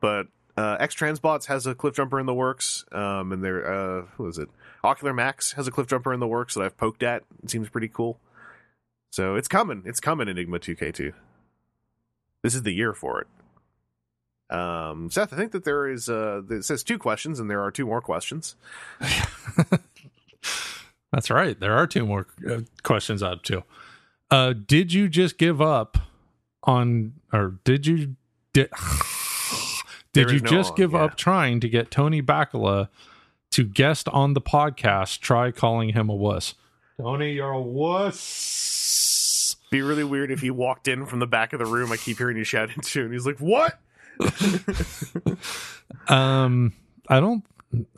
but uh, X Transbots has a cliff jumper in the works. Um, and their uh, who is it? Ocular Max has a cliff jumper in the works that I've poked at. It seems pretty cool. So it's coming. It's coming, Enigma 2K2. This is the year for it. Um, Seth, I think that there is, uh, it says two questions, and there are two more questions. *laughs* That's right. There are two more uh, questions out of two. Uh, did you just give up on, or did you *sighs* *sighs* did you no just give yeah. up trying to get Tony Bakula to guest on the podcast? Try calling him a wuss. Tony, you're a wuss. Be really weird if he walked in from the back of the room. I keep hearing you shout into, and he's like, "What?" *laughs* Um, I don't,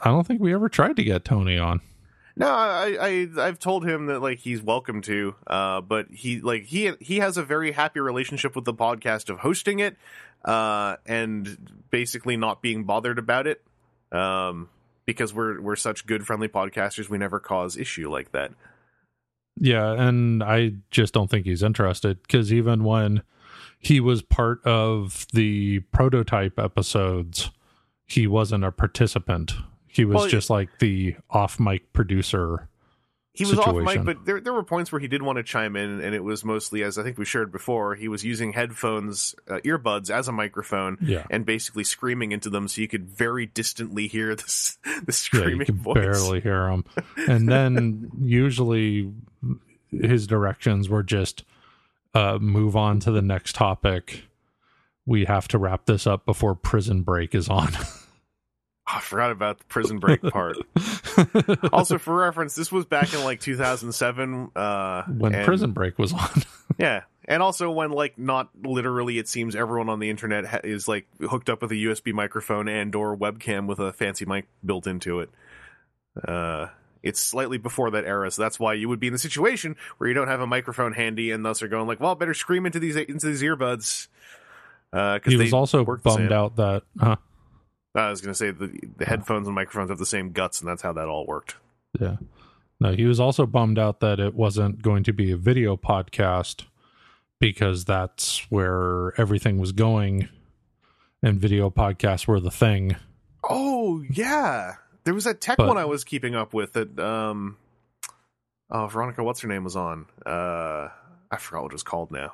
I don't think we ever tried to get Tony on. No, I, I I've told him that like he's welcome to, uh, but he like he he has a very happy relationship with the podcast of hosting it, uh, and basically not being bothered about it, um, because we're we're such good friendly podcasters, we never cause issue like that. Yeah, and I just don't think he's interested because even when he was part of the prototype episodes, he wasn't a participant. He was Well, just like the off mic producer. He was off Situation. mic, but there there were points where he did want to chime in, and it was mostly as I think we shared before. He was using headphones, uh, earbuds as a microphone, Yeah. and basically screaming into them, so you could very distantly hear this *laughs* the Yeah, screaming you could voice. barely hear him. And then usually his directions were just uh, move on to the next topic. we have to wrap this up before Prison Break is on. *laughs* Oh, *laughs* I forgot about the prison break part. *laughs* also, for reference, this was back in like 2007. Uh, when and- Prison Break was on. *laughs* Yeah, and also when like not literally, it seems everyone on the internet ha- is like hooked up with a USB microphone and or webcam with a fancy mic built into it. Uh, it's slightly before that era, so that's why you would be in the situation where you don't have a microphone handy, and thus are going like, "Well, better scream into these into these earbuds." Uh, he was also bummed out that huh, I was going to say the the headphones and microphones have the same guts, and that's how that all worked. Yeah. No, he was also bummed out that it wasn't going to be a video podcast because that's where everything was going and video podcasts were the thing. Oh yeah, there was that tech But- one I was keeping up with that. Um, oh, Veronica, what's her name was on? Uh, I forgot what it was called now.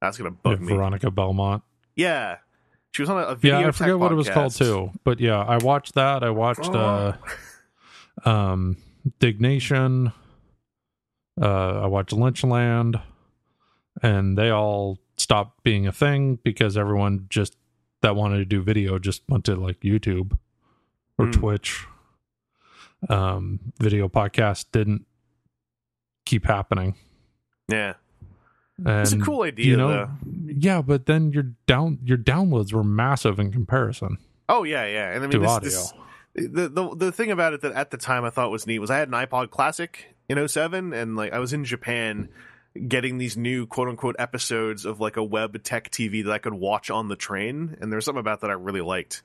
That's gonna bug me. Veronica Belmont. Yeah, she was on a, a video. Yeah, I forget what it was called too. But yeah, I watched that. I watched uh um Diggnation. Uh I watched Lynchland and they all stopped being a thing because everyone just that wanted to do video just went to like YouTube or Hmm. Twitch. Um video podcast didn't keep happening. Yeah, And it's a cool idea. you know, though. yeah, but then your down your downloads were massive in comparison Oh yeah, yeah. And I mean, to this, audio. this- the the the thing about it that at the time I thought was neat was I had an iPod Classic in 07 and like I was in Japan getting these new quote unquote episodes of like a web tech TV that I could watch on the train and there was something about that I really liked.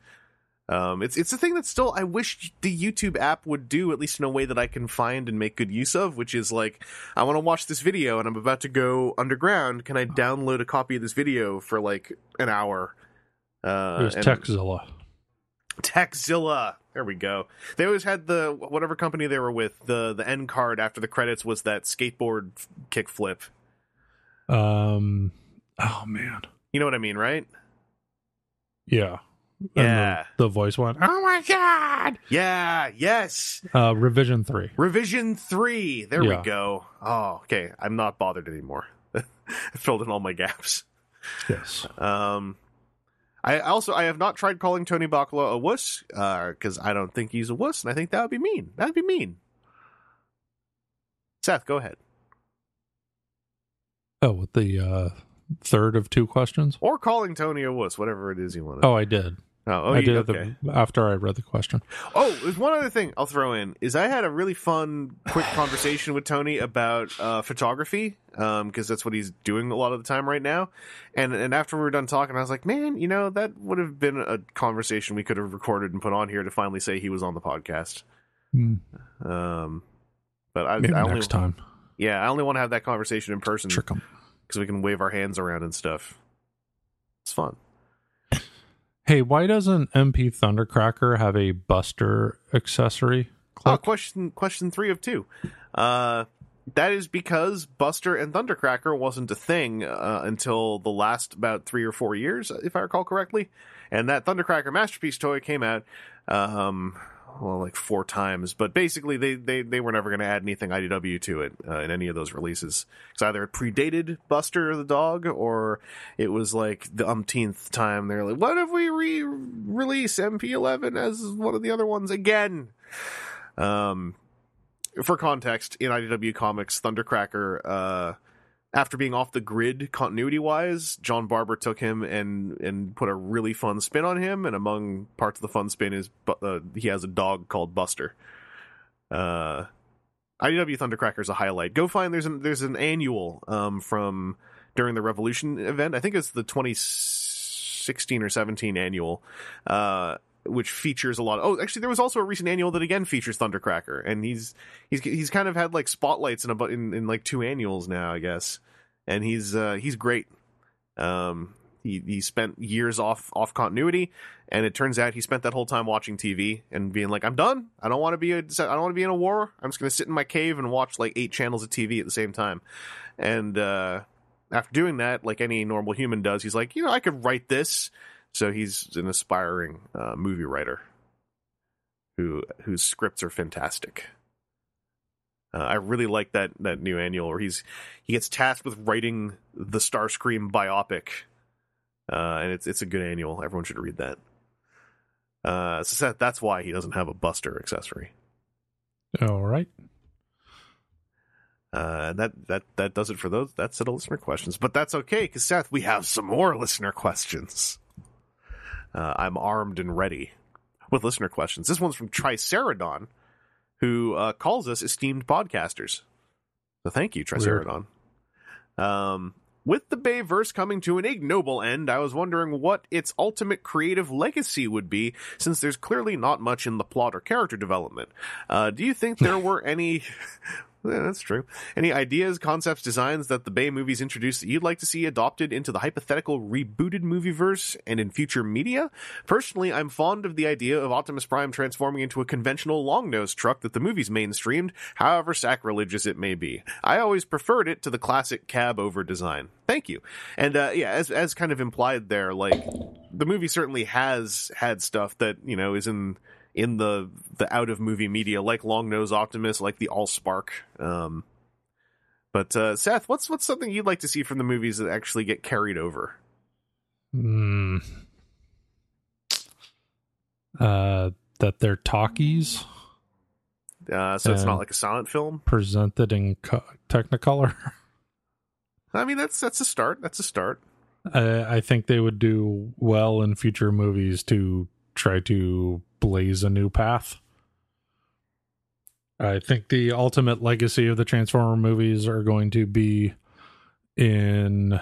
Um, it's it's a thing that still I wish the YouTube app would do at least in a way that I can find and make good use of, which is like I want to watch this video and I'm about to go underground. Can I download a copy of this video for like an hour? Uh, and- Tekzilla. Tekzilla. There we go. They always had the whatever company they were with. The the end card after the credits was that skateboard kickflip. Um. Oh man. You know what I mean, right? Yeah. And Yeah. the, the voice one. Oh my god. Yeah. Yes. Uh, revision three. Revision three. There Yeah. we go. Oh, okay. I'm not bothered anymore. *laughs* I filled in all my gaps. Yes. Um, I also I have not tried calling Tony Bakula a wuss because I don't think he's a wuss, and I think that would be mean. That'd be mean. Seth, go ahead. Oh, with the uh, third of two questions. Or calling Tony a wuss, whatever it is you want to. Oh, I did. Oh, oh I you, did okay. the, after I read the question. Oh, there's one other thing I'll throw in is I had a really fun, quick *sighs* conversation with Tony about uh, photography because that's what he's doing a lot of the time right now. And and after we were done talking, I was like, man, you know, that would have been a conversation we could have recorded and put on here to finally say he was on the podcast. Hmm. Um, but I, Maybe I only, next time. yeah, I only want to have that conversation in person because we can wave our hands around and stuff. It's fun. Hey, why doesn't MP Thundercracker have a Buster accessory? Oh, question question three of two. Uh, that is because Buster and Thundercracker wasn't a thing uh, until the last about three or four years, if I recall correctly. And that Thundercracker masterpiece toy came out, um, well, like four times. But basically, they they, they were never going to add anything IDW to it uh, in any of those releases. Because either it predated Buster the dog, or it was like the umpteenth time they're like, "What if we re-release MP11 as one of the other ones again?" Um, for context, in IDW Comics, Thundercracker, uh, after being off the grid continuity wise, John Barber took him and and put a really fun spin on him. And among parts of the fun spin is uh, he has a dog called Buster. Uh, IDW Thundercracker is a highlight. Go find there's an there's an annual um from during the Revolution event. I think it's the 2016 or 17 annual. Uh, which features a lot. Of, oh, actually, there was also a recent annual that again features Thundercracker, and he's he's he's kind of had like spotlights in a in, in like two annuals now, I guess. And he's uh, he's great. Um, he he spent years off off continuity, and it turns out he spent that whole time watching TV and being like, "I'm done. I don't want to be a I don't want to be in a war. I'm just going to sit in my cave and watch like eight channels of TV at the same time." And uh, after doing that, like any normal human does, he's like, "You know, I could write this." So he's an aspiring uh, movie writer who whose scripts are fantastic. Uh, I really like that that new annual where he's he gets tasked with writing the Starscream biopic, uh, and it's it's a good annual. Everyone should read that. Uh, so that, that's why he doesn't have a Buster accessory. All right. Uh, that that that does it for those that set of listener questions. But that's okay because Seth, we have some more listener questions. Uh, I'm armed and ready with listener questions. This one's from Triceradon, who uh, calls us esteemed podcasters. So thank you, Triceradon. Um, with the Bayverse coming to an ignoble end, I was wondering what its ultimate creative legacy would be, since there's clearly not much in the plot or character development. Uh, do you think there *laughs* were any Yeah, that's true. Any ideas, concepts, designs that the Bay movies introduced that you'd like to see adopted into the hypothetical rebooted movieverse and in future media? Personally, I'm fond of the idea of Optimus Prime transforming into a conventional long-nosed truck that the movies mainstreamed, however sacrilegious it may be. I always preferred it to the classic cab over design. Thank you. And uh, yeah, as as kind of implied there, like the movie certainly has had stuff that you know is in in the the out of movie media, like Long Nose Optimus, like the Allspark. Um, but uh, Seth, what's what's something you'd like to see from the movies that actually get carried over? Hmm. Uh, that they're talkies Uh, so it's not like a silent film. presented in co- Technicolor. I mean, that's that's a start. That's a start. I, I think they would do well in future movies to try to blaze a new path. I think the ultimate legacy of the Transformer movies are going to be in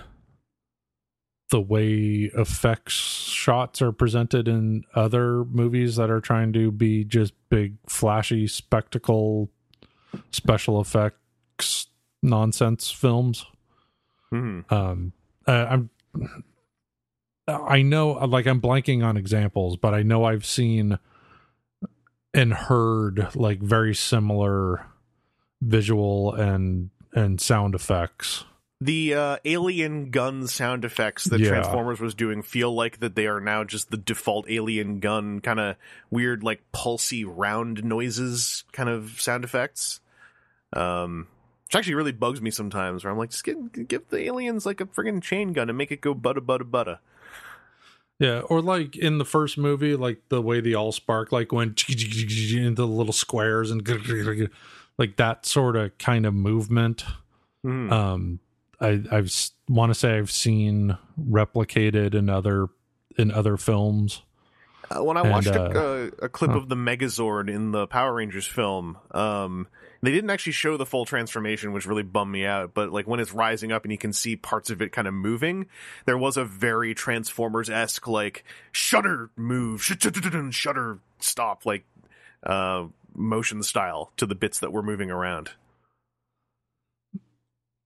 the way effects shots are presented in other movies that are trying to be just big flashy spectacle special effects nonsense films Hmm. um uh, i'm i know like i'm blanking on examples but i know i've seen and heard like very similar visual and and sound effects The uh, alien gun sound effects that Yeah. Transformers was doing feel like that they are now just the default alien gun kind of weird, like pulsy round noises kind of sound effects. Um, which actually really bugs me sometimes. Where I'm like, just give, give the aliens like a friggin' chain gun and make it go butta butta butta. Yeah or like in the first movie like the way the all spark like went into *laughs* the little squares and *laughs* like that sort of kind of movement Hmm. um i i've want to say i've seen replicated in other in other films Uh, when I And, watched uh, a, a, a clip huh. of the Megazord in the Power Rangers film, um, they didn't actually show the full transformation, which really bummed me out. But like when it's rising up and you can see parts of it kind of moving, there was a very Transformers esque like shutter move, shutter stop, like uh, motion style to the bits that were moving around.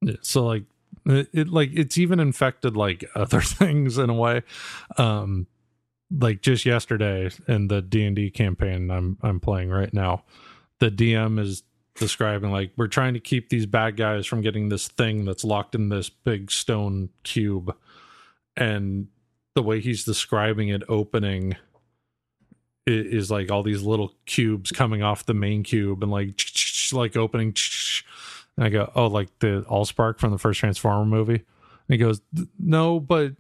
Yeah, so like it, it like it's even infected like *laughs* other things in a way um like just yesterday in the d&d campaign i'm i'm playing right now the dm is describing like we're trying to keep these bad guys from getting this thing that's locked in this big stone cube and the way he's describing it opening is like all these little cubes coming off the main cube and like like opening and I go, oh, like the Allspark from the first Transformer movie. And he goes, no, but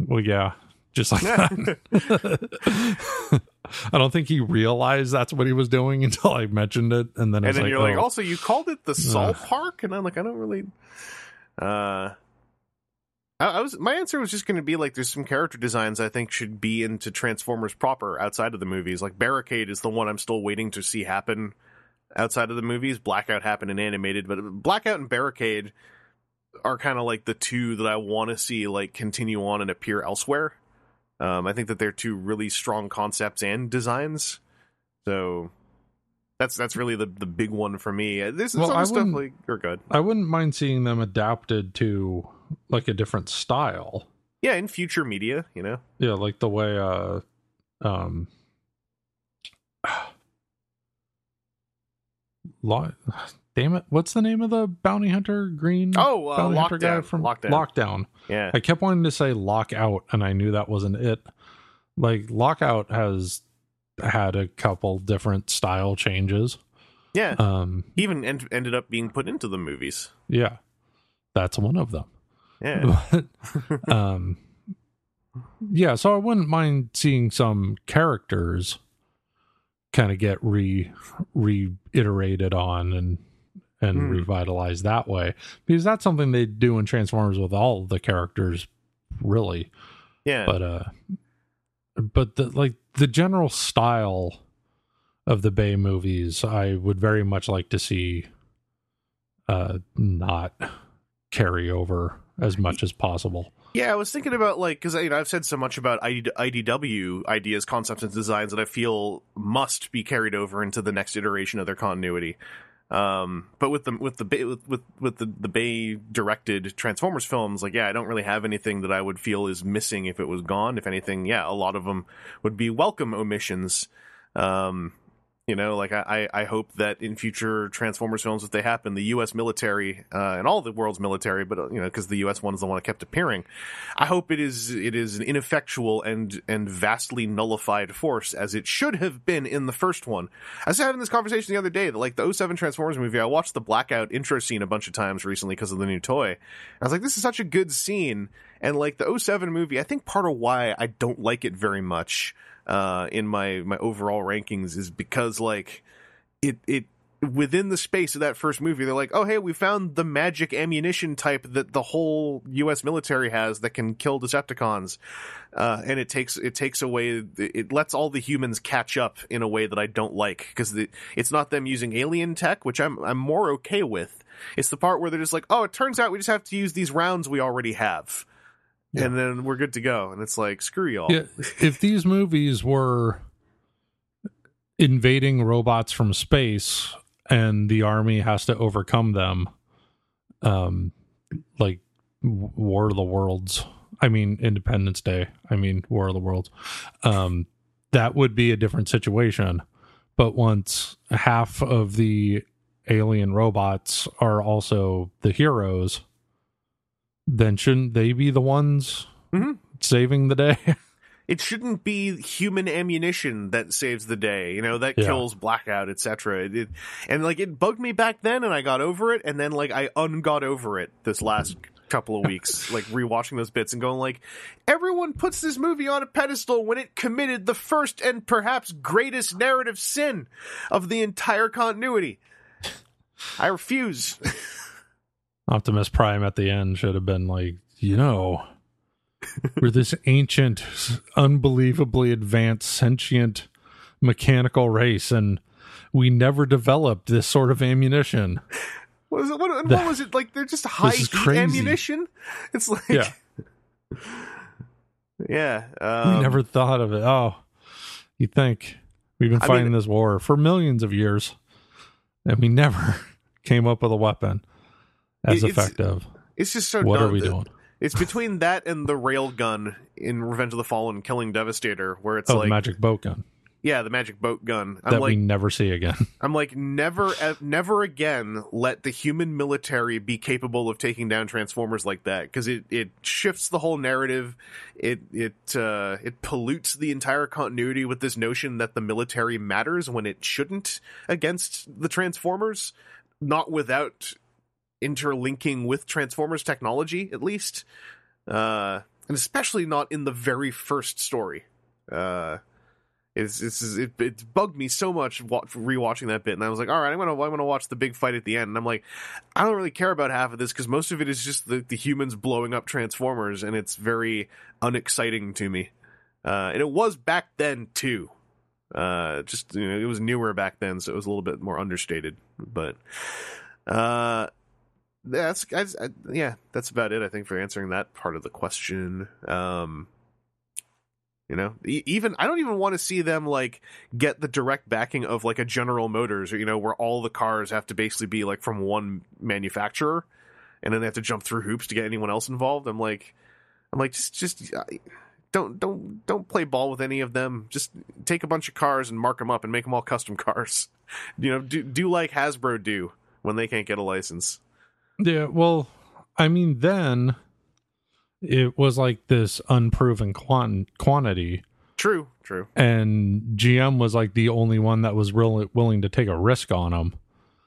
well, yeah, just like *laughs* that. *laughs* I don't think he realized that's what he was doing *laughs* until I mentioned it, and then and then like, you're like, oh. also you called it the Salt. Park, and I'm like, I don't really. Uh, I, I was my answer was just going to be like, there's some character designs I think should be into Transformers proper outside of the movies. Like Barricade is the one I'm still waiting to see happen outside of the movies. Blackout happened in animated, but Blackout and Barricade are kind of like the two that I want to see like continue on and appear elsewhere. Um, I think that they're two really strong concepts and designs. So that's that's really the the big one for me. This There's Well, some stuff like are good. I wouldn't mind seeing them adapted to like a different style. Yeah, in future media, you know. Yeah, like the way uh um *sighs* Lo- damn it, what's the name of the bounty hunter green Oh, uh, bounty hunter lockdown. from lockdown. Lockdown. Yeah, I kept wanting to say lockout and I knew that wasn't it. Like lockout has had a couple different style changes. yeah. Um He even end, ended up being put into the movies. yeah. That's one of them. Yeah. *laughs* But, um, yeah, so I wouldn't mind seeing some characters kind of get re reiterated on and and revitalized that way because that's something they do in Transformers with all the characters, really. Yeah. But uh, but the like the general style of the Bay movies, I would very much like to see uh not carry over as much as possible. Yeah, I was thinking about like because you know I've said so much about ID, IDW ideas, concepts, and designs that I feel must be carried over into the next iteration of their continuity. Um, but with the with the with with, with the the Bay directed Transformers films, like yeah, I don't really have anything that I would feel is missing if it was gone. If anything, yeah, a lot of them would be welcome omissions. Um, you know, like I, I hope that in future Transformers films, if they happen, the U.S. military uh, and all the world's military, but uh, you know, because the U.S. one is the one that kept appearing, I hope it is it is an ineffectual and and vastly nullified force as it should have been in the first one. I was having this conversation the other day that like the 07 Transformers movie, I watched the blackout intro scene a bunch of times recently because of the new toy. I was like, this is such a good scene, and like the 07 movie, I think part of why I don't like it very much uh, in my my overall rankings is because like it it within the space of that first movie, they're like, oh, hey, we found the magic ammunition type that the whole U.S. military has that can kill Decepticons, uh, and it takes it takes away it lets all the humans catch up in a way that I don't like because it's not them using alien tech, which I'm I'm more okay with. It's the part where they're just like, oh, it turns out we just have to use these rounds we already have. Yeah. And then we're good to go. And it's like, screw y'all. Yeah, if these movies were invading robots from space and the army has to overcome them, um, like War of the Worlds. I mean, Independence Day. I mean, War of the Worlds. Um, that would be a different situation. But once half of the alien robots are also the heroes, then shouldn't they be the ones Mhm. saving the day? *laughs* it shouldn't be human ammunition that saves the day you know that Yeah. kills blackout etc it, it, and like it bugged me back then and i got over it and then like i ungot over it this last couple of weeks *laughs* like rewatching those bits and going like everyone puts this movie on a pedestal when it committed the first and perhaps greatest narrative sin of the entire continuity i refuse *laughs* Optimus Prime at the end should have been like, you know, we're this ancient, unbelievably advanced, sentient, mechanical race, and we never developed this sort of ammunition. what was it what, what was it like they're just high heat ammunition it's like Yeah. *laughs* yeah um, we never thought of it. Oh, you think we've been I fighting mean- this war for millions of years, and we never *laughs* came up with a weapon as It- it's- effective. it's just so What dumb are we doing? It's between that and the rail gun in Revenge of the Fallen killing Devastator, where it's Oh, like, the magic boat gun yeah, the magic boat gun. I'm that like, we never see again. *laughs* I'm like, never, never again let the human military be capable of taking down Transformers like that because it it shifts the whole narrative. It it uh, it pollutes the entire continuity with this notion that the military matters when it shouldn't against the Transformers, not without interlinking with Transformers technology at least, uh, and especially not in the very first story. Uh, it's it's it, it bugged me so much rewatching that bit, and I was like, all right, I'm gonna I'm gonna watch the big fight at the end, and I'm like, I don't really care about half of this because most of it is just the the humans blowing up Transformers, and it's very unexciting to me. Uh, and it was back then too. Uh, just you know, it was newer back then, so it was a little bit more understated. But uh, that's I, I, yeah, that's about it. I think for answering that part of the question. Um, you know, E- even I don't even want to see them like get the direct backing of like a General Motors, or you know, where all the cars have to basically be like from one manufacturer, and then they have to jump through hoops to get anyone else involved. I'm like, I'm like, just just uh, don't don't don't play ball with any of them. Just take a bunch of cars and mark them up and make them all custom *laughs* cars. You know, do do like Hasbro do when they can't get a license. Yeah, well, I mean, then it was like this unproven quant- quantity, True, true. and GM was like the only one that was really willing to take a risk on them.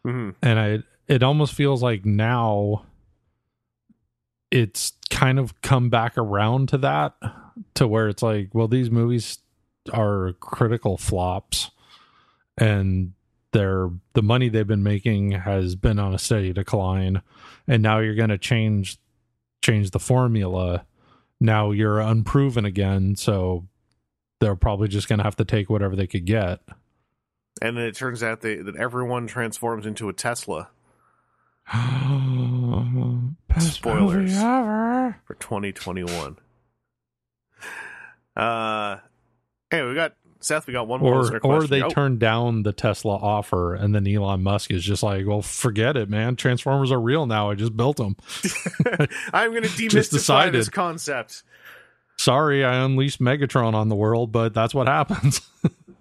hmm And I, it almost feels like now it's kind of come back around to that to where it's like, well, these movies are critical flops and they're the money they've been making has been on a steady decline and now you're going to change change the formula now you're unproven again so they're probably just going to have to take whatever they could get And then it turns out they, that everyone transforms into a Tesla *gasps* Spoilers. ever. for 2021. Uh, hey, we got Seth. We got one more or or they Oh, turn down the Tesla offer, and then Elon Musk is just like, "Well, forget it, man. Transformers are real now. I just built them. *laughs* I'm going *laughs* to demystify this concept. Sorry, I unleashed Megatron on the world, but that's what happens. *laughs*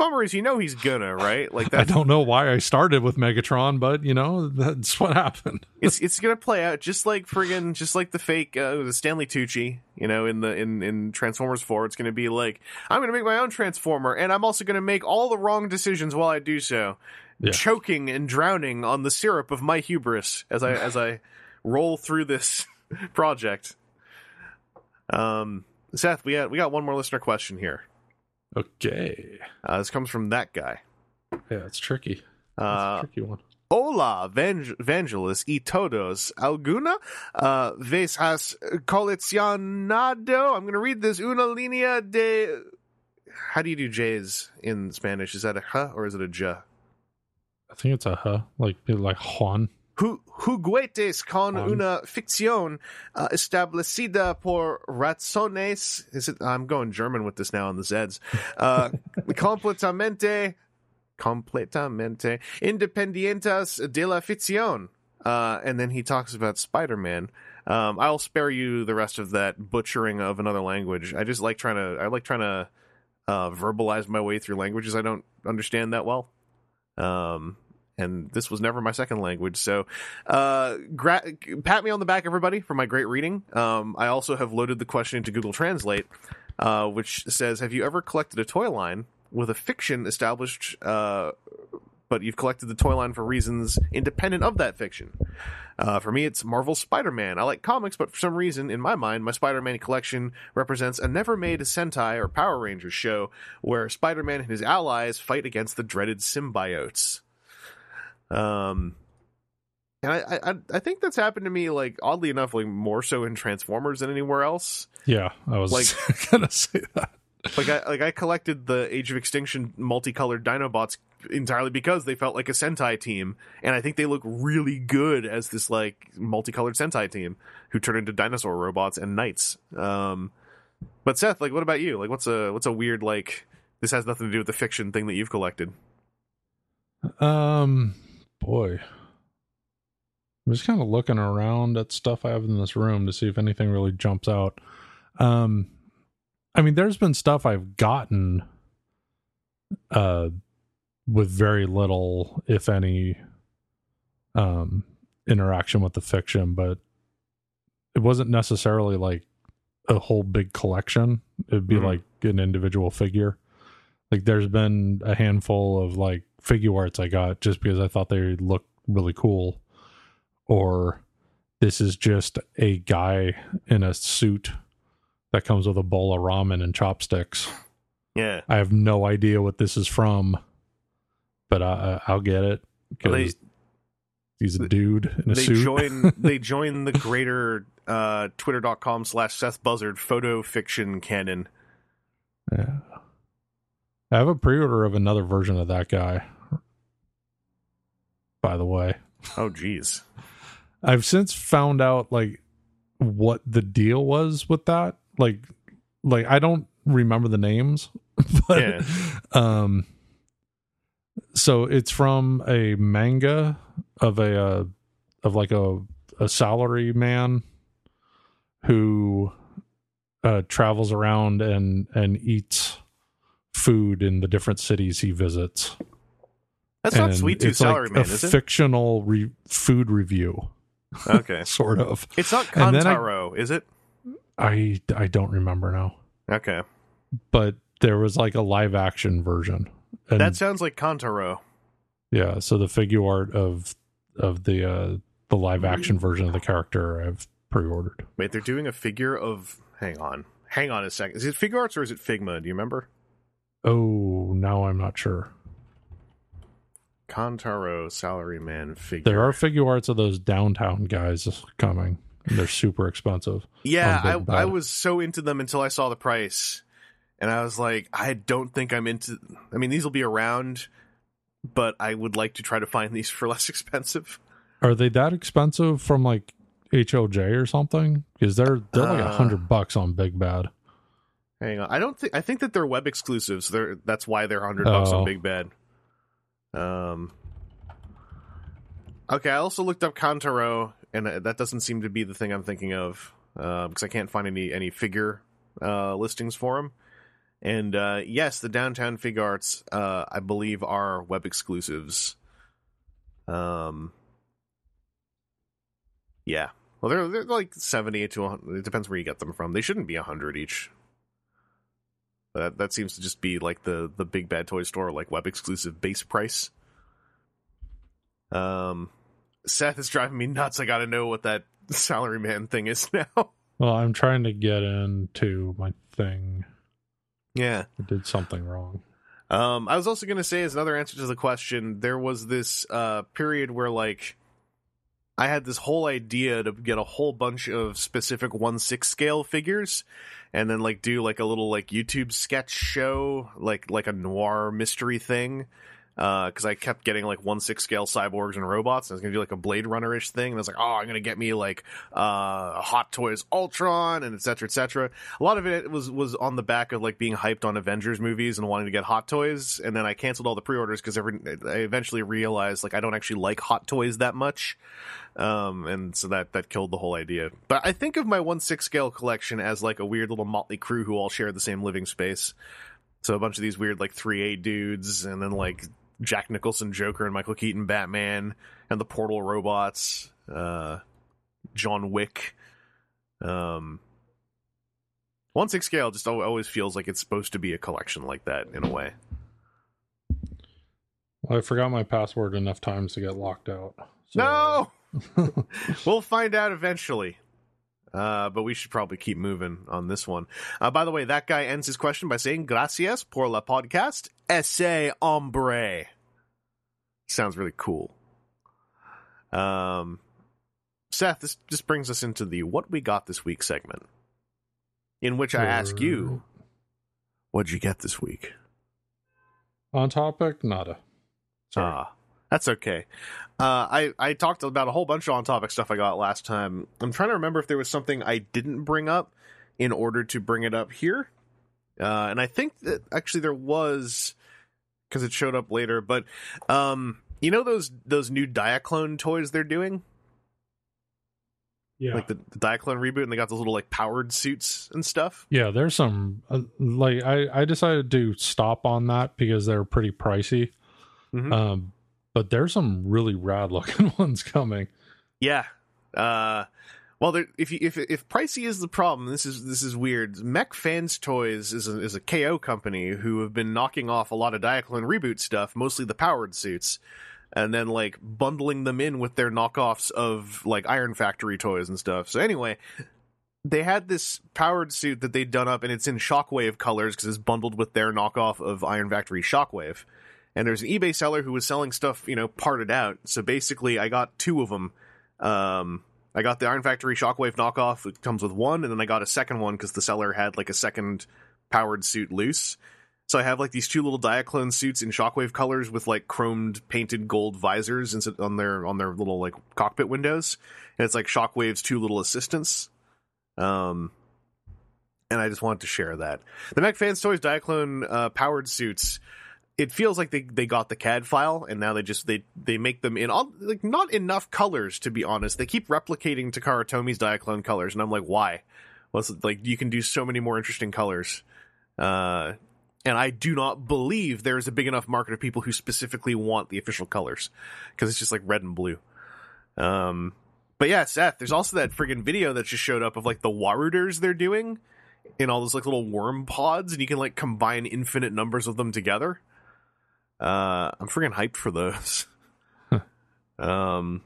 Bummer is, you know, he's gonna right. Like that. *laughs* I don't know why I started with Megatron, but you know that's what happened. *laughs* it's it's gonna play out just like friggin' just like the fake uh, the Stanley Tucci, you know, in the in in Transformers Four. It's gonna be like I'm gonna make my own Transformer, and I'm also gonna make all the wrong decisions while I do so, Yeah. choking and drowning on the syrup of my hubris as I as I *sighs* roll through this *laughs* project. Um, Seth, we got we got one more listener question here. Okay, Uh, this comes from that guy. yeah, it's tricky. That's Uh, a tricky one. Hola, Vang- Vangelis y todos. Alguna uh, vez has coleccionado? I'm going to read this. Una línea de. How do you do J's in Spanish? Is that a huh or is it a j? I think it's a huh, like like Juan. Ju- Juguetes con Juan. una ficción uh, establecida por razones. Is it? I'm going German with this now on the Zeds. Uh, *laughs* completamente, completamente independientes de la ficción. Uh, and then he talks about Spider Man. Um, I'll spare you the rest of that butchering of another language. I just like trying to. I like trying to uh, verbalize my way through languages I don't understand that well. Um, and this was never my second language. So, uh, gra- pat me on the back, everybody, for my great reading. Um, I also have loaded the question into Google Translate, uh, which says, "Have you ever collected a toy line with a fiction established?" Uh, but you've collected the toy line for reasons independent of that fiction. Uh, for me, it's Marvel Spider Man. I like comics, but for some reason, in my mind, my Spider Man collection represents a never made Sentai or Power Rangers show where Spider Man and his allies fight against the dreaded symbiotes. Um, and I, I, I think that's happened to me, like, oddly enough, like, more so in Transformers than anywhere else. Yeah, I was Like- *laughs* gonna say that. Like I like I collected the Age of Extinction multicolored Dinobots entirely because they felt like a Sentai team, and I think they look really good as this like multicolored Sentai team who turn into dinosaur robots and knights. Um, but Seth, like, what about you? Like, what's a what's a weird like this has nothing to do with the fiction thing that you've collected? Um, boy, I'm just kind of looking around at stuff I have in this room to see if anything really jumps out. Um, I mean, there's been stuff I've gotten, uh, with very little, if any, um, interaction with the fiction, but it wasn't necessarily like a whole big collection. It'd be Mhm. like an individual figure. Like there's been a handful of like Figuarts I got just because I thought they looked really cool. Or this is just a guy in a suit that comes with a bowl of ramen and chopsticks. Yeah, I have no idea what this is from, but I, I- I'll get it because he's a dude in a they suit. join *laughs* they join the greater uh, Twitter.com slash Seth Buzzard photo fiction canon. Yeah. I have a pre-order of another version of that guy. By the way, Oh, geez. I've since found out like what the deal was with that. Like, like I don't remember the names, *laughs* but Yeah. um, so it's from a manga of a uh, of like a a salary man who uh travels around and and eats food in the different cities he visits. That's not Sweet Tooth it's like Salary Man, a is it? fictional re- food review, Okay. *laughs* sort of. It's not And then I- Kantaro, is it? I I don't remember now, Okay. but there was like a live action version. And That sounds like Kantaro. yeah, so the figure art of of the uh the live action version of the character I've pre-ordered. Wait, they're doing a figure of. Hang on, hang on a second. Is it Figuarts or is it Figma? Do you remember? Oh, now I'm not sure. Kantaro Salaryman figure. There are Figuarts of those downtown guys coming. And they're super expensive. Yeah, I, I was so into them until I saw the price, and I was like, I don't think I'm into. I mean, these will be around, but I would like to try to find these for *laughs* less expensive. Are they that expensive from like HOJ or something? Because they're they're like a Uh, hundred bucks on Big Bad. Hang on, I don't think I think that they're web exclusives. They're that's why they're hundred bucks on Oh. Big Bad. Um. Okay, I also looked up Kantaro, and uh, that doesn't seem to be the thing I'm thinking of because I can't find any any figure uh, listings for him. And uh, yes, the downtown Figuarts, uh, I believe, are web exclusives. Um. Yeah, well, they're they're like seventy to 100, it depends where you get them from. They shouldn't be hundred each. That that seems to just be like the the big bad toy store like web exclusive base price. Um, Seth is driving me nuts. I got to know what that salaryman thing is *laughs* now. Well, I'm trying to get into my thing. yeah. I did something wrong. Um, I was also going to say as another answer to the question, there was this uh period where like I had this whole idea to get a whole bunch of specific one six scale figures, and then like do like a little like YouTube sketch show, like like a noir mystery thing. Because I kept getting like one six scale cyborgs and robots, and I was gonna do like a Blade Runner ish thing, and I was like, oh, I'm gonna get me like uh Hot Toys Ultron and et cetera, et cetera. A lot of it was was on the back of like being hyped on Avengers movies and wanting to get Hot Toys, and then I canceled all the pre-orders because I eventually realized like I don't actually like Hot Toys that much, um, and so that that killed the whole idea. But I think of my one six scale collection as like a weird little motley crew who all share the same living space. So a bunch of these weird like three A dudes, and then like Jack Nicholson Joker and Michael Keaton Batman, and the Portal robots, uh, John Wick. Um, one six scale just always feels like it's supposed to be a collection like that in a way. Well, I forgot my password enough times to get locked out. So- No, *laughs* we'll find out eventually. Uh, but we should probably keep moving on this one. Uh, by the way, that guy ends his question by saying "Gracias por la podcast, ese hombre." Sounds really cool. Um, Seth, this just brings us into the "What We Got This Week" segment, in which I ask you, "What'd you get this week?" On topic, nada. Sorry. Ah, that's okay. Uh, I I talked about a whole bunch of on topic stuff I got last time. I'm trying to remember if there was something I didn't bring up in order to bring it up here. Uh, and I think that actually there was because it showed up later. But um, you know those those new Diaclone toys they're doing, yeah. like the, the Diaclone reboot, and they got those little like powered suits and stuff. yeah, there's some uh, like I I decided to stop on that because they're pretty pricey. Mhm. Um, but there's some really rad *laughs* looking ones coming. Yeah. Uh, well, there, if if if pricey is the problem, this is this is weird. Mech Fans Toys is a, is a KO company who have been knocking off a lot of Diaclone reboot stuff, mostly the powered suits, and then like bundling them in with their knockoffs of like Iron Factory toys and stuff. So anyway, they had this powered suit that they'd done up, and it's in Shockwave colors because it's bundled with their knockoff of Iron Factory Shockwave. And there's an eBay seller who was selling stuff, you know, parted out. So basically, I got two of them. Um, I got the Iron Factory Shockwave knockoff. It comes with one, and then I got a second one because the seller had like a second powered suit loose. So I have like these two little Diaclone suits in Shockwave colors with like chromed painted gold visors on their on their little like cockpit windows, and it's like Shockwave's two little assistants. Um, and I just wanted to share that the Mech Fans Toys Diaclone uh, powered suits. It feels like they, they got the CAD file and now they just they they make them in all like not enough colors to be honest. They keep replicating Takara Tomy's Diaclone colors and I'm like why? Well, like you can do so many more interesting colors. Uh, and I do not believe there is a big enough market of people who specifically want the official colors because it's just like red and blue. Um, but yeah, Seth, there's also that friggin' video that just showed up of like the Waruders they're doing in all those like little worm pods, and you can like combine infinite numbers of them together. Uh, I'm freaking hyped for those. um,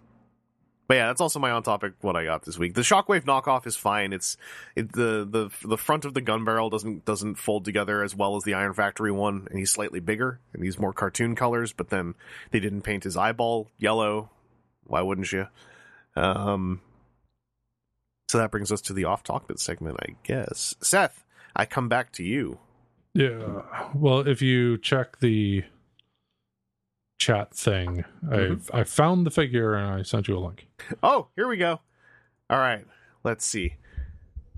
But yeah, that's also my on topic what I got this week. The Shockwave knockoff is fine. It's it, the the the front of the gun barrel doesn't doesn't fold together as well as the Iron Factory one, and he's slightly bigger and he's more cartoon colors. But then they didn't paint his eyeball yellow. Why wouldn't you? Um. So that brings us to the off topic segment, I guess. Seth, I come back to you. Yeah. Well, if you check the chat thing, Mhm. I I found the figure and I sent you a link. Oh, here we go. All right, let's see.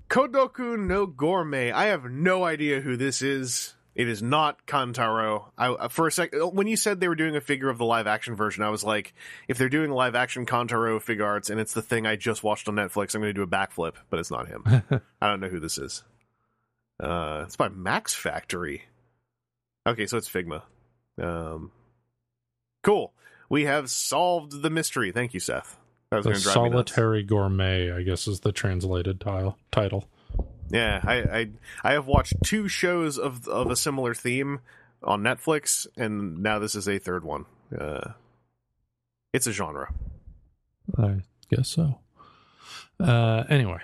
Kodoku no Gourmet. I have no idea who this is. It is not Kantaro. I uh, for a sec when you said they were doing a figure of the live action version, I was like, if they're doing live action Kantaro figure arts and it's the thing I just watched on Netflix, I'm going to do a backflip. But it's not him. *laughs* I don't know who this is. Uh, it's by Max Factory. Okay, so it's Figma. Um, cool. We have solved the mystery. Thank you, Seth. That was The going to drive me nuts. solitary gourmet, I guess, is the translated tile title. Yeah, I, I I have watched two shows of of a similar theme on Netflix, and now this is a third one. Uh, it's a genre. I guess so. Uh, anyway,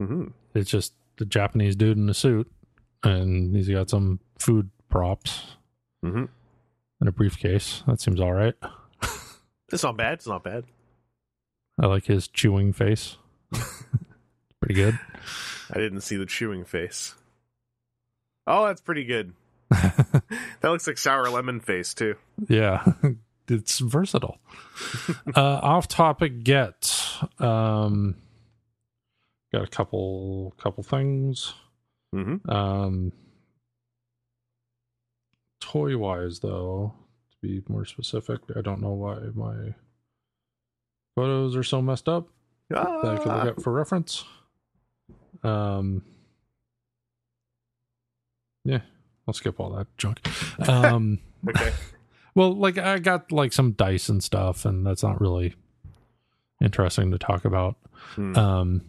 hmm it's just the Japanese dude in a suit, and he's got some food props hmm and a briefcase. That seems all right. *laughs* It's not bad. It's not bad. I like his chewing face. *laughs* Pretty good. I didn't see the chewing face. Oh, that's pretty good. *laughs* That looks like sour lemon face too. Yeah, it's versatile. uh, off topic get. Um, got a couple couple things. hmm Um, toy wise, though, to be more specific, I don't know why my photos are so messed up that I can look up for reference. Um, yeah, I'll skip all that junk. Um, *laughs* Okay. well, like I got like some dice and stuff, and that's not really interesting to talk about. Hmm. Um,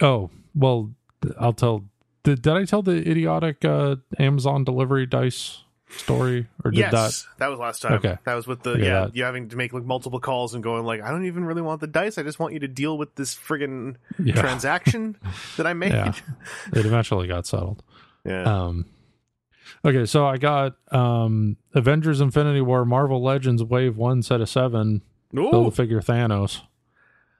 oh well, I'll tell. Did, did I tell the idiotic uh, Amazon delivery dice story, or did that? yes, that... was last time. Okay. that was with the yeah. that- You having to make like multiple calls and going like, I don't even really want the dice. I just want you to deal with this friggin' Yeah, transaction *laughs* that I made. Yeah. it eventually got settled. Yeah. Um, okay, so I got um, Avengers: Infinity War, Marvel Legends Wave One, set of seven. Ooh. Build a figure Thanos.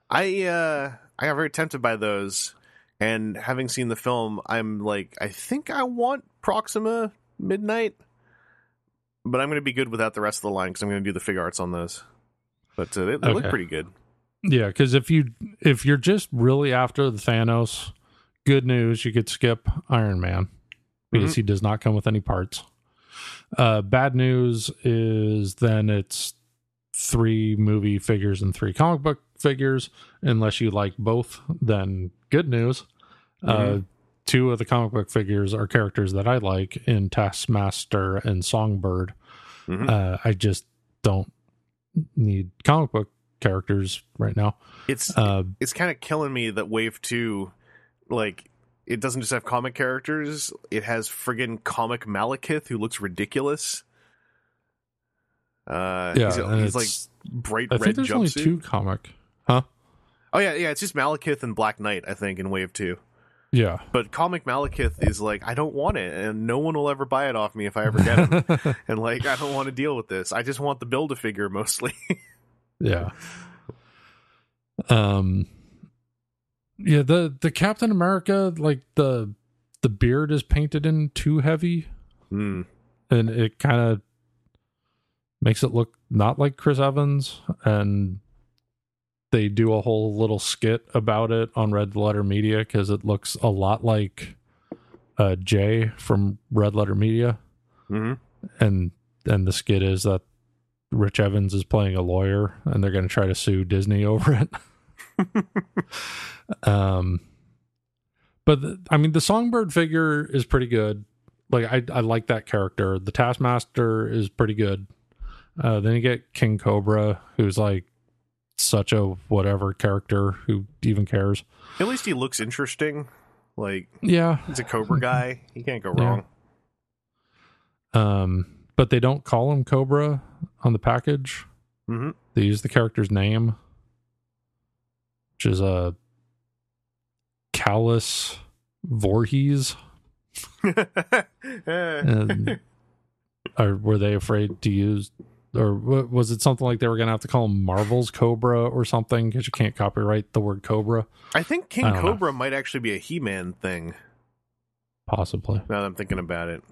I uh I got very tempted by those, and having seen the film, I'm like, I think I want Proxima Midnight, but I'm going to be good without the rest of the line because I'm going to do the Figuarts on those. But uh, they, they look pretty good. Yeah, because if you if you're just really after the Thanos, good news you could skip Iron Man because Mhm. he does not come with any parts. Uh, bad news is then it's three movie figures and three comic book figures. Unless you like both, then good news. Uh, Mhm. Two of the comic book figures are characters that I like in Taskmaster and Songbird. Mhm. Uh, I just don't need comic book characters right now. It's Uh, it's kind of killing me that Wave Two, like. It doesn't just have comic characters; it has friggin' comic Malekith, who looks ridiculous. Uh, yeah, he's, he's like bright I red think there's only jumpsuit. two comic. Huh? Oh yeah, yeah. It's just Malekith and Black Knight, I think, in Wave Two. Yeah. But comic Malekith is like, I don't want it, and no one will ever buy it off me if I ever get it. *laughs* and like, I don't want to deal with this. I just want the build a figure mostly. *laughs* yeah. Um. Yeah the the Captain America like the the beard is painted in too heavy, Hmm. and it kind of makes it look not like Chris Evans, and they do a whole little skit about it on Red Letter Media because it looks a lot like uh, Jay from Red Letter Media. hmm and and the skit is that Rich Evans is playing a lawyer and they're going to try to sue Disney *laughs* over it. *laughs* um but the, I mean the Songbird figure is pretty good. Like I I like that character. The Taskmaster is pretty good. Uh then you get King Cobra who's like such a whatever character who even cares. At least he looks interesting. Like Yeah. he's a Cobra guy. He can't go Yeah. wrong. Um but they don't call him Cobra on the package. hmm They use the character's name. which is a Klaus Voorhees. *laughs* And or were they afraid to use, or was it something like they were going to have to call him Marvel's Cobra or something because you can't copyright the word Cobra? I think King I don't know. Cobra might actually be a He-Man thing. Possibly. Now that I'm thinking about it.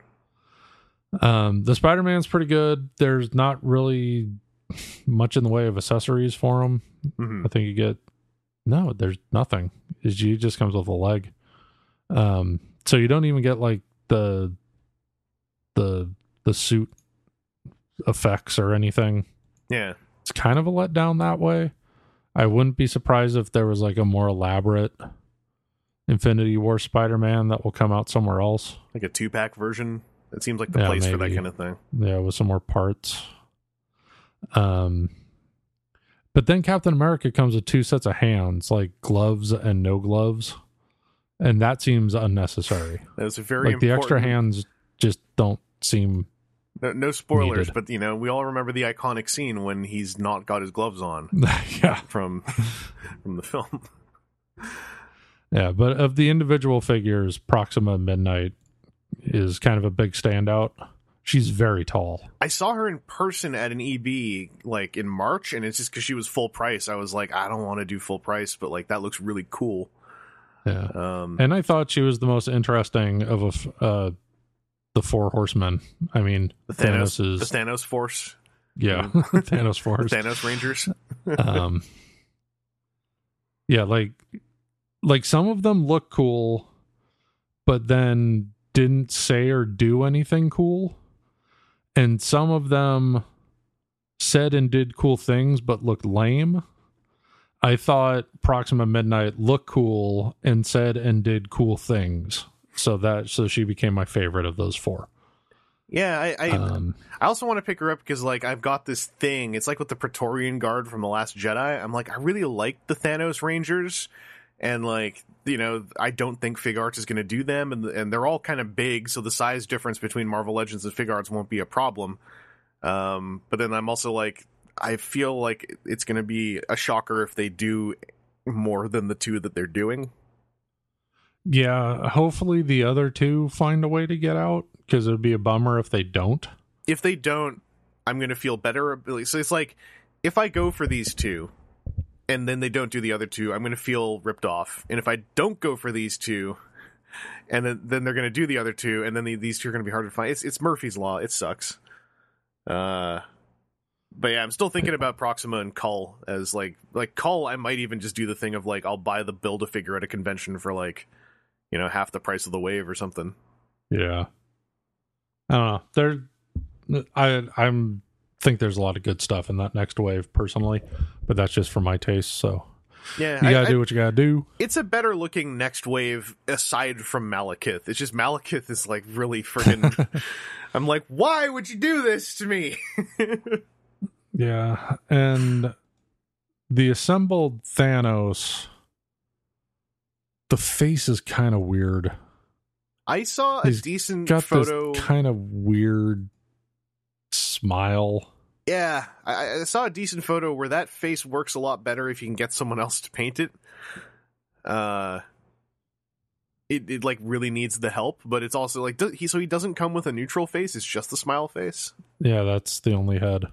Um, the Spider Man's pretty good. There's not really much in the way of accessories for him. Mhm. I think you get no, there's nothing. His G just comes with a leg. Um, so you don't even get like the the the suit effects or anything. Yeah. It's kind of a letdown that way. I wouldn't be surprised if there was like a more elaborate Infinity War Spider Man that will come out somewhere else. Like a two-pack version. It seems like the Yeah, place for that kind of thing. Yeah, with some more parts. Um but then Captain America comes with two sets of hands, like gloves and no gloves. And that seems unnecessary. That was a very like the extra hands just don't seem No, no spoilers, needed. but you know, we all remember the iconic scene when he's not got his gloves on *laughs* yeah. from *laughs* from the film. Yeah, but of the individual figures, Proxima Midnight is kind of a big standout. She's very tall. I saw her in person at an EB like in March, and it's just because she was full price. I was like, I don't want to do full price, but like that looks really cool. Yeah. Um, And I thought she was the most interesting of a uh, the four horsemen. I mean, the Thanos, Thanos is the Thanos Force, yeah, *laughs* *laughs* Thanos force. Thanos Rangers. *laughs* um, yeah, like like some of them look cool, but then didn't say or do anything cool, and some of them said and did cool things but looked lame. I thought Proxima Midnight looked cool and said and did cool things. So that so she became my favorite of those four. Yeah, I I, Um, I also want to pick her up because like I've got this thing. It's like with the Praetorian Guard from the Last Jedi. I'm like I really like the Thanos Rangers, and like you know I don't think Figuarts is going to do them, and and they're all kind of big, so the size difference between Marvel Legends and Figuarts won't be a problem. Um, but then I'm also like I feel like it's going to be a shocker if they do more than the two that they're doing. Yeah, hopefully the other two find a way to get out because it would be a bummer if they don't. if they don't, I'm going to feel better. So it's like if I go for these two and then they don't do the other two, I'm going to feel ripped off. And if I don't go for these two and then, then they're going to do the other two and then the, these two are going to be hard to find. It's, it's Murphy's Law. It sucks. Uh, but yeah, I'm still thinking about Proxima and Cull as like, like Cull, I might even just do the thing of like, I'll buy the build a figure at a convention for like, you know, half the price of the wave or something. Yeah. I don't know. There I I'm think there's a lot of good stuff in that next wave personally, but that's just for my taste, so Yeah. you I- got to I- do what you got to do. it's a better looking next wave aside from Malekith. It's just Malekith is like really freaking. *laughs* I'm like, why would you do this to me? *laughs* Yeah, and the assembled Thanos the face is kind of weird. I saw a He's decent Got photo. this kind of weird smile. Yeah, I, I saw a decent photo where that face works a lot better if you can get someone else to paint it. Uh, it it like really needs the help, but it's also like he so he doesn't come with a neutral face. It's just a smile face. Yeah, that's the only head.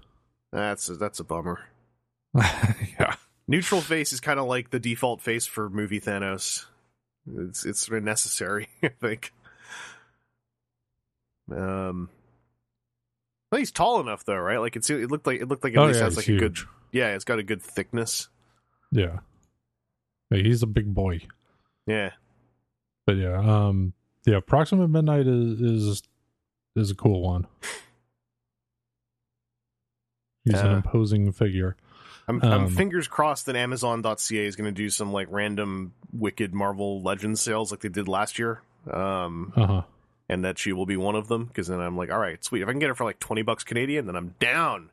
That's a, that's a bummer. *laughs* yeah. Neutral face is kind of like the default face for movie Thanos. It's it's sort of necessary, *laughs* I think. Um, well, he's tall enough though, right? Like it's it looked like it looked like at Oh least yeah, has like a good yeah, it's got a good thickness. Yeah. Yeah, he's a big boy. Yeah, But yeah, um yeah, Proxima Midnight is is is a cool one. He's an imposing figure. I'm I'm Um, fingers crossed that Amazon.ca is going to do some like random wicked Marvel Legends sales like they did last year. Um, Uh-huh. and that she will be one of them because then I'm like, all right, sweet. If I can get her for like twenty bucks Canadian, then I'm down.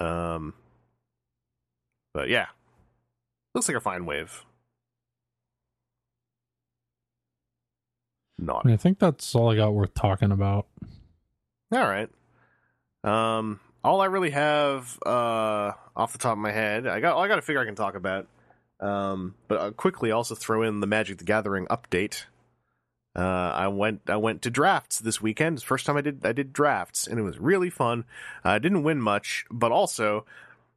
Um, but yeah, looks like a fine wave. Not And I think that's all I got worth talking about. all right. Um, all I really have uh off the top of my head, I got I got a figure I can talk about. Um, but I'll quickly also throw in the Magic the Gathering update. Uh, I went I went to drafts this weekend. It's first time I did I did drafts, and it was really fun. I didn't win much, but also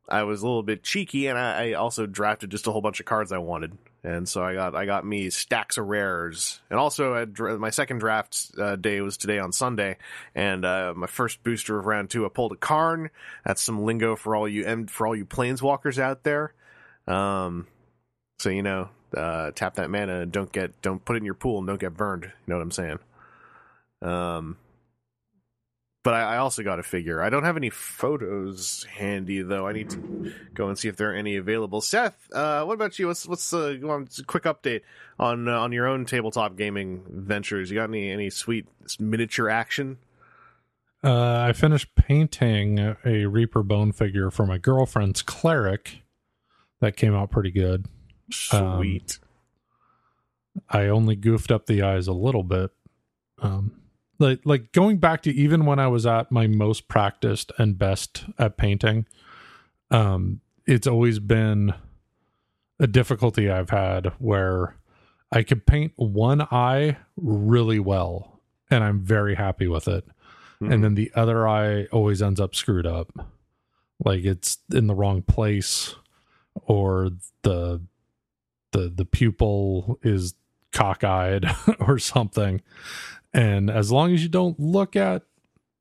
I was a little bit cheeky, and I, I also drafted just a whole bunch of cards I wanted, and so I got I got me stacks of rares, and also I, my second draft uh, day was today on Sunday, and uh, my first booster of round two I pulled a Karn. That's some lingo for all you and for all you planeswalkers out there. Um, so you know, uh, tap that mana and don't get don't put it in your pool and don't get burned. You know what I'm saying? Um, but I, I also got a figure. I don't have any photos handy though. I need to go and see if there are any available. Seth, uh, what about you? What's what's you a quick update on uh, on your own tabletop gaming ventures? You got any any sweet miniature action? Uh, I finished painting a Reaper bone figure for my girlfriend's cleric. That came out pretty good. Um, Sweet. I only goofed up the eyes a little bit. Um, like like going back to even when I was at my most practiced and best at painting, um, it's always been a difficulty I've had where I could paint one eye really well, and I'm very happy with it, Mhm. and then the other eye always ends up screwed up, like it's in the wrong place, or the the the pupil is cockeyed *laughs* or something. And as long as you don't look at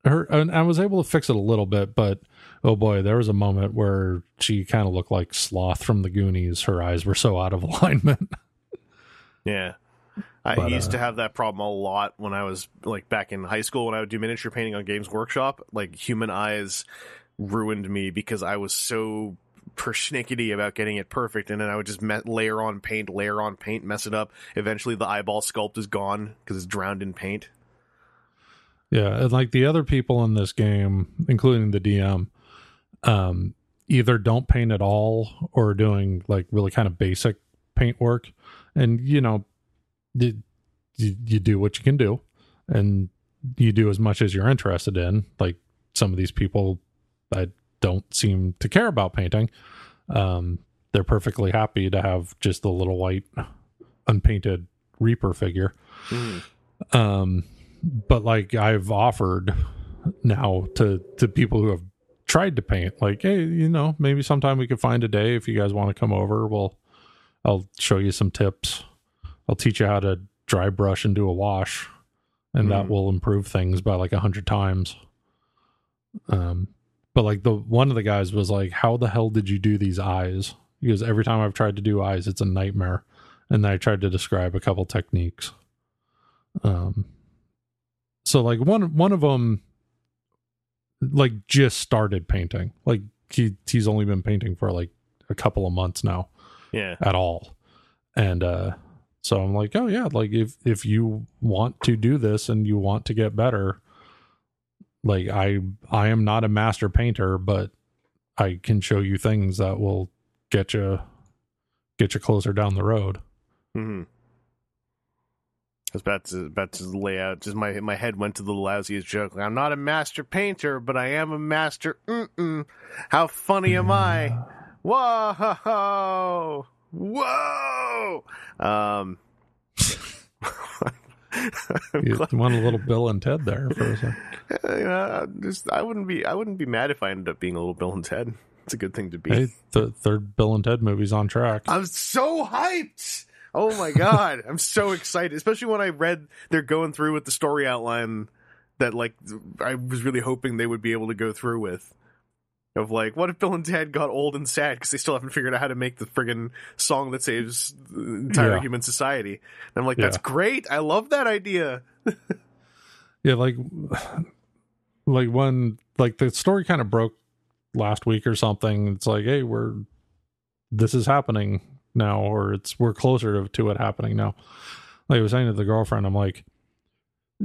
her, and I was able to fix it a little bit, but oh boy, there was a moment where she kind of looked like Sloth from the Goonies. Her eyes were so out of *laughs* alignment. Yeah. I But, used uh, to have that problem a lot when I was like back in high school when I would do miniature painting on Games Workshop. Like human eyes ruined me because I was so persnickety about getting it perfect, and then I would just me- layer on paint, layer on paint, mess it up. Eventually, the eyeball sculpt is gone because it's drowned in paint. Yeah, and like the other people in this game, including the DM, um, either don't paint at all or doing like really kind of basic paint work. And you know, you, you do what you can do, and you do as much as you're interested in. Like some of these people, I don't seem to care about painting. Um, they're perfectly happy to have just the little white, unpainted Reaper figure Mm. um but like i've offered now to to people who have tried to paint like hey you know maybe sometime we could find a day if you guys want to come over we'll i'll show you some tips i'll teach you how to dry brush and do a wash and that Mhm. will improve things by like a hundred times um but like the one of the guys was like how the hell did you do these eyes? Because every time i've tried to do eyes it's a nightmare. And i tried to describe a couple techniques. Um so like one one of them like just started painting. Like he he's only been painting for like a couple of months now Yeah. at all. And uh so i'm like oh yeah like if if you want to do this and you want to get better like i i am not a master painter but i can show you things that will get you get you closer down the road hmm I was about to about to lay out. Just my my head went to the lousiest joke. I'm not a master painter, but I am a master. Mm-mm. How funny am I? Whoa! *laughs* Whoa! Um, you want a little bill and ted there for a second you know, just I wouldn't be I wouldn't be mad if I ended up being a little Bill and Ted. It's a good thing to be. hey the third bill and ted movie's on track I'm so hyped. Oh my god, I'm so excited, especially when I read they're going through with the story outline that like I was really hoping they would be able to go through with. Of like, what if Bill and Ted got old and sad because they still haven't figured out how to make the friggin' song that saves the entire Yeah. human society? And I'm like, Yeah. that's great. I love that idea. *laughs* yeah like like when like the story kind of broke last week or something it's like hey we're this is happening now or it's we're closer to, to it happening now like i was saying to the girlfriend i'm like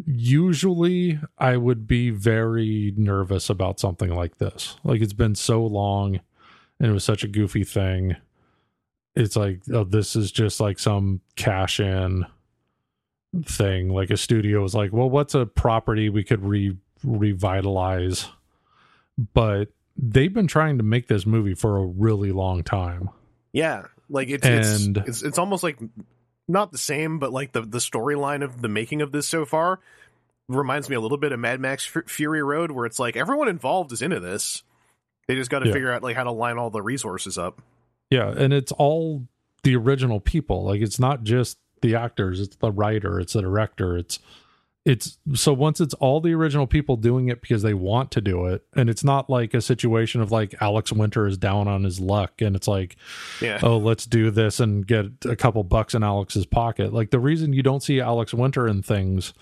usually i would be very nervous about something like this. Like it's been so long and it was such a goofy thing. It's like oh, this is just like some cash in thing. Like a studio was like well what's a property we could re revitalize? But they've been trying to make this movie for a really long time. Yeah, Like it's And- it's, it's it's almost like not the same, but like the the storyline of the making of this so far reminds me a little bit of Mad Max F- Fury Road, where it's like everyone involved is into this. They just got to Yeah. figure out like how to line all the resources up. Yeah, and it's all the original people. Like it's not just the actors, it's the writer, it's the director, it's it's so once it's all the original people doing it because they want to do it and it's not like a situation of like Alex Winter is down on his luck and it's like Yeah, oh let's do this and get a couple bucks in Alex's pocket. Like the reason you don't see Alex Winter in things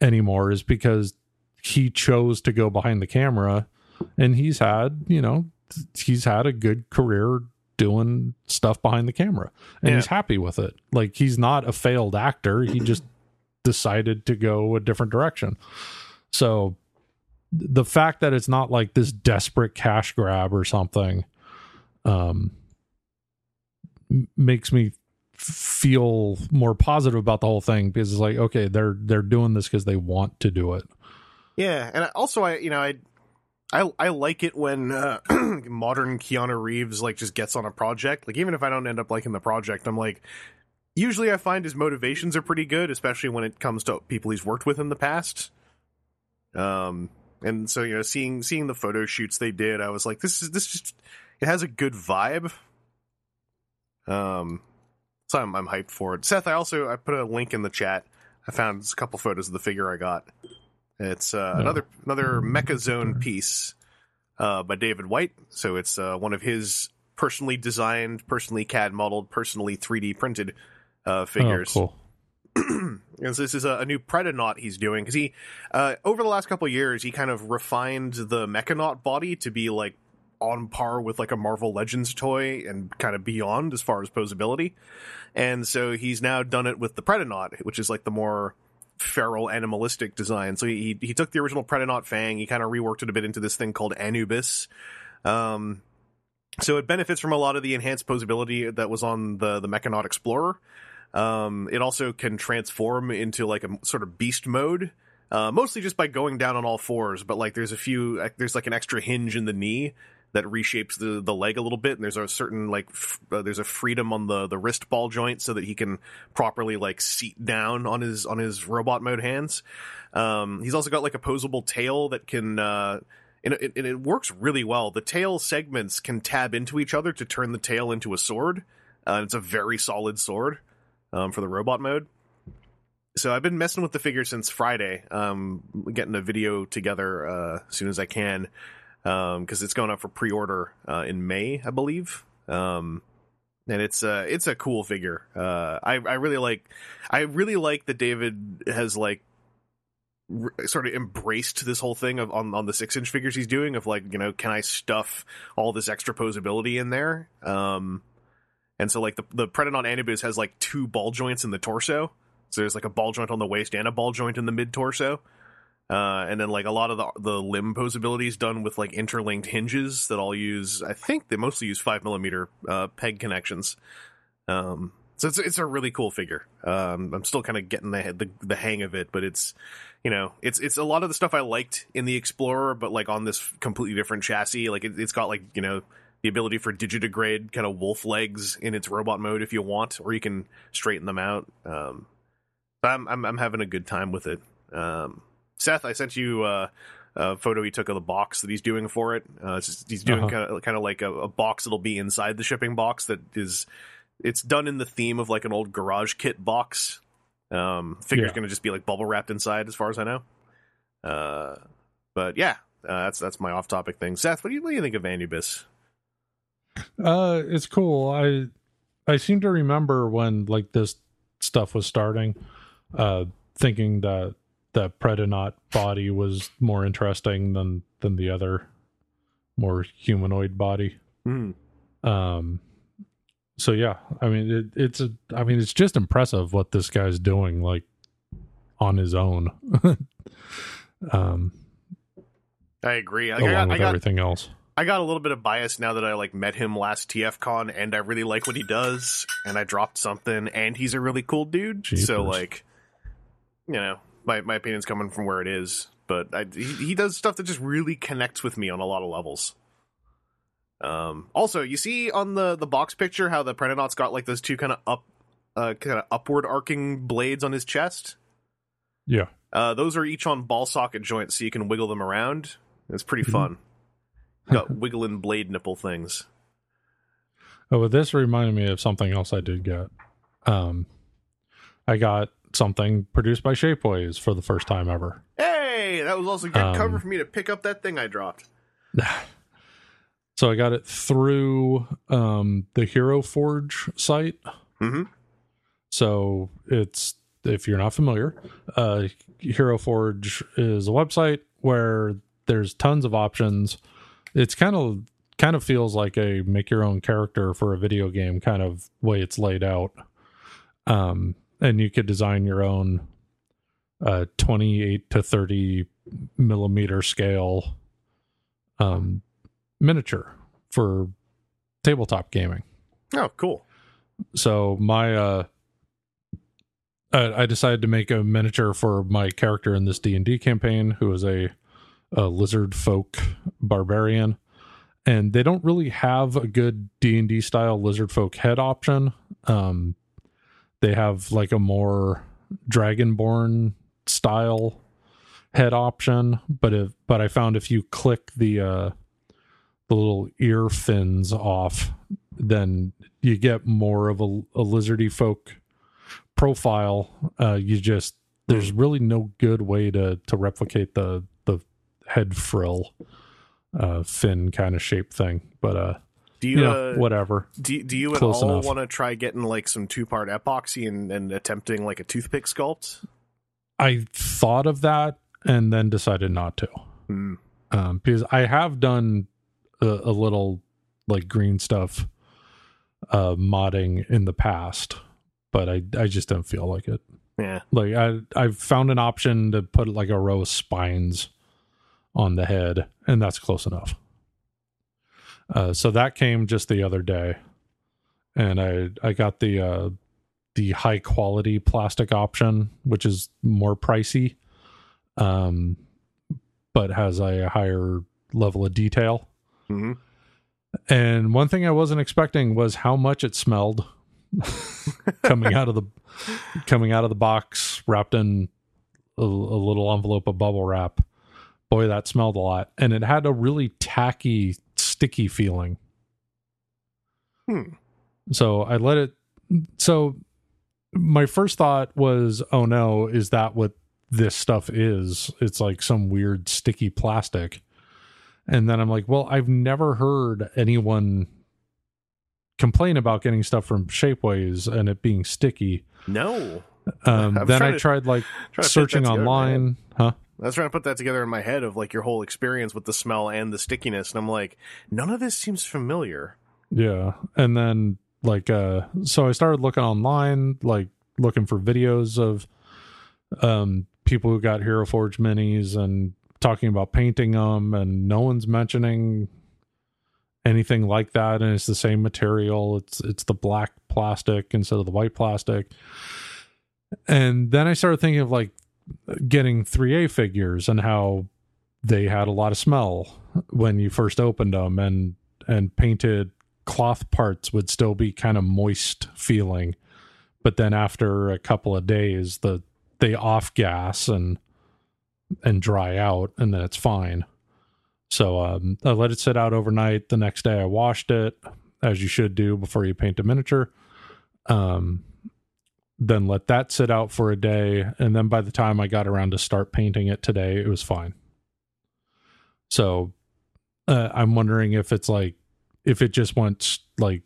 anymore is because he chose to go behind the camera and he's had, you know, he's had a good career doing stuff behind the camera and Yeah. he's happy with it. Like he's not a failed actor, he just decided to go a different direction. So the fact that it's not like this desperate cash grab or something um makes me feel more positive about the whole thing because it's like okay they're they're doing this because they want to do it yeah, and also I you know I. I, I like it when uh, *clears throat* modern Keanu Reeves like just gets on a project. Like even if I don't end up liking the project, I'm like, usually I find his motivations are pretty good, especially when it comes to people he's worked with in the past. Um, and so you know, seeing seeing the photo shoots they did, I was like, this is this just it has a good vibe. Um, so I'm I'm hyped for it. Seth, I also I put a link in the chat. I found a couple photos of the figure I got. It's uh, another another Mecha Zone piece uh, by David White. So it's uh, one of his personally designed, personally CAD modeled, personally 3D printed uh, figures. oh cool *clears throat* And so this is a, a new Predonaut he's doing because he, uh, over the last couple years, he kind of refined the Mechanaut body to be like on par with like a Marvel Legends toy and kind of beyond as far as posability. And so he's now done it with the Predonaut, which is like the more feral animalistic design. So he he took the original Predonaut Fang, he kind of reworked it a bit into this thing called Anubis. Um, so it benefits from a lot of the enhanced posability that was on the the Mechanaut Explorer. Um, it also can transform into like a sort of beast mode, uh, mostly just by going down on all fours. But like, there's a few, like, there's like an extra hinge in the knee that reshapes the the leg a little bit, and there's a certain like f- uh, there's a freedom on the the wrist ball joint so that he can properly like seat down on his on his robot mode hands. Um, he's also got like a posable tail that can. Uh, and it, and it works really well. The tail segments can tab into each other to turn the tail into a sword. Uh, it's a very solid sword um, for the robot mode. So I've been messing with the figure since Friday. Um, getting a video together uh, as soon as I can because it's going up for pre-order uh, in May, I believe. Um, and it's uh, it's a cool figure. Uh, I I really like I really like that David has like sort of embraced this whole thing of on on the six inch figures he's doing of like you know can I stuff all this extra posability in there. Um, and so like the the Predonaut Anubis has like two ball joints in the torso. So there's like a ball joint on the waist and a ball joint in the mid torso. Uh, and then like a lot of the the limb posability is done with like interlinked hinges that all use. I think they mostly use five millimeter uh, peg connections. Um, so it's it's a really cool figure. Um, I'm still kind of getting the, the the hang of it, but it's you know it's it's a lot of the stuff I liked in the Explorer, but like on this completely different chassis. Like it, it's got like you know the ability for digitigrade kind of wolf legs in its robot mode if you want, or you can straighten them out. Um, I'm, I'm I'm having a good time with it. Um, Seth, I sent you uh, a photo he took of the box that he's doing for it. Uh, it's just, he's doing kind of kind of like a, a box that'll be inside the shipping box that is it's done in the theme of like an old garage kit box. Um, figure's Yeah. going to just be like bubble wrapped inside, as far as I know. Uh, but yeah, uh, that's that's my off topic thing. Seth, what do you what do you think of Anubis? Uh, it's cool. I I seem to remember when like this stuff was starting, uh, thinking that that Predonaut body was more interesting than than the other more humanoid body. Mm. Um, so yeah, I mean it, it's a I mean it's just impressive what this guy's doing like on his own. *laughs* um, I agree. I, along got, with I got everything else. I got a little bit of bias now that I like met him last TFCon and I really like what he does and I dropped something and he's a really cool dude. Jeepers. So like you know, my my opinion's coming from where it is, but I, he, he does stuff that just really connects with me on a lot of levels. Um, also, you see on the the box picture how the Predator's got like those two kind of up, uh, kind of upward arcing blades on his chest. Yeah. Uh, those are each on ball socket joints, so you can wiggle them around. It's pretty Mhm. fun. Got wiggling blade nipple things. Oh, well, this reminded me of something else I did get. Um, I got something produced by Shapeways for the first time ever. Hey, that was also good Um, cover for me to pick up that thing I dropped. *sighs* So I got it through um, the Hero Forge site. Mm-hmm. So it's if you're not familiar, uh, Hero Forge is a website where there's tons of options. It's kind of kind of feels like a make your own character for a video game kind of way it's laid out. Um, and you could design your own uh, 28 to 30 millimeter scale um, miniature for tabletop gaming Oh, cool. so my uh I, I decided to make a miniature for my character in this d&d campaign who is a, a lizard folk barbarian and they don't really have a good d&d style lizard folk head option um they have like a more dragonborn style head option but if but i found if you click the uh the little ear fins off then you get more of a, a lizardy folk profile. Uh, you just there's really no good way to to replicate the the head frill uh, fin kind of shape thing. But uh, Do you you, know, uh, whatever. do, do you at Close all want to try getting like some two part epoxy and, and attempting like a toothpick sculpt? I thought of that and then decided not to. Hmm. um, because I have done a, a little like green stuff uh, modding in the past, but I I just don't feel like it. Yeah. Like I I've found an option to put like a row of spines on the head, and that's close enough. Uh, so that came just the other day, and I I got the uh, the high quality plastic option, which is more pricey, um, but has a higher level of detail. hmm And one thing I wasn't expecting was how much it smelled *laughs* coming out of the coming out of the box, wrapped in a, a little envelope of bubble wrap. Boy, that smelled a lot, and it had a really tacky, sticky feeling. Hmm. So I let it. So my first thought was, "Oh no, is that what this stuff is? It's like some weird sticky plastic." And then I'm like, "Well, I've never heard anyone complain about getting stuff from Shapeways and it being sticky." No. Um, I was then I tried like to fit searching that together in my head. online, huh? I was trying to put that together in my head of like your whole experience with the smell and the stickiness, and I'm like, none of this seems familiar. Yeah. And then like uh so I started looking online, like looking for videos of um people who got Hero Forge minis and talking about painting them and no one's mentioning anything like that and it's the same material. It's it's the black plastic instead of the white plastic. And then I started thinking of like getting 3A figures and how they had a lot of smell when you first opened them and and painted cloth parts would still be kind of moist feeling. But then after a couple of days the they off gas and and dry out and then it's fine. So um, i let it sit out overnight. The next day i washed it as you should do before you paint a miniature. Um, then let that sit out for a day and then by the time i got around to start painting it today it was fine so uh, i'm wondering if it's like if it just went like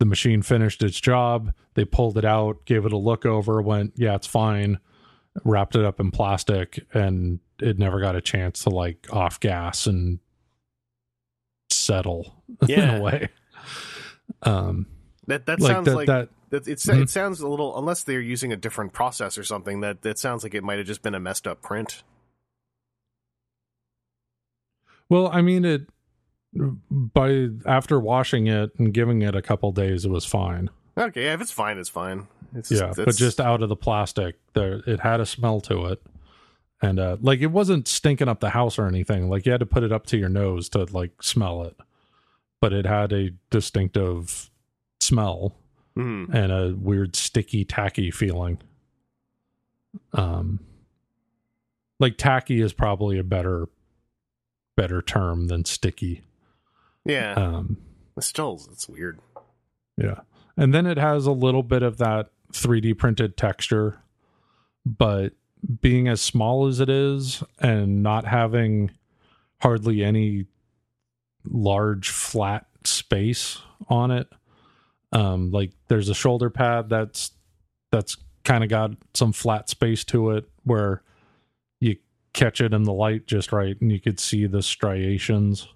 the machine finished its job, they pulled it out, gave it a look over, went, yeah, it's fine, wrapped it up in plastic, and it never got a chance to like off gas and settle *laughs* in Yeah. a way. Um, That that like sounds that, like that that, it, Mhm. it sounds a little unless they're using a different process or something. That that sounds like it might have just been a messed up print. well, I mean, it by after washing it and giving it a couple days, it was fine. Okay, yeah, if it's fine, it's fine. It's yeah but just out of the plastic there it had a smell to it and uh like it wasn't stinking up the house or anything like you had to put it up to your nose to like smell it but it had a distinctive smell Mhm. and a weird sticky tacky feeling um like tacky is probably a better better term than sticky Yeah, um it's still it's weird. yeah and then it has a little bit of that 3d printed texture but being as small as it is and not having hardly any large flat space on it um like there's a shoulder pad that's that's kind of got some flat space to it where you catch it in the light just right and you could see the striations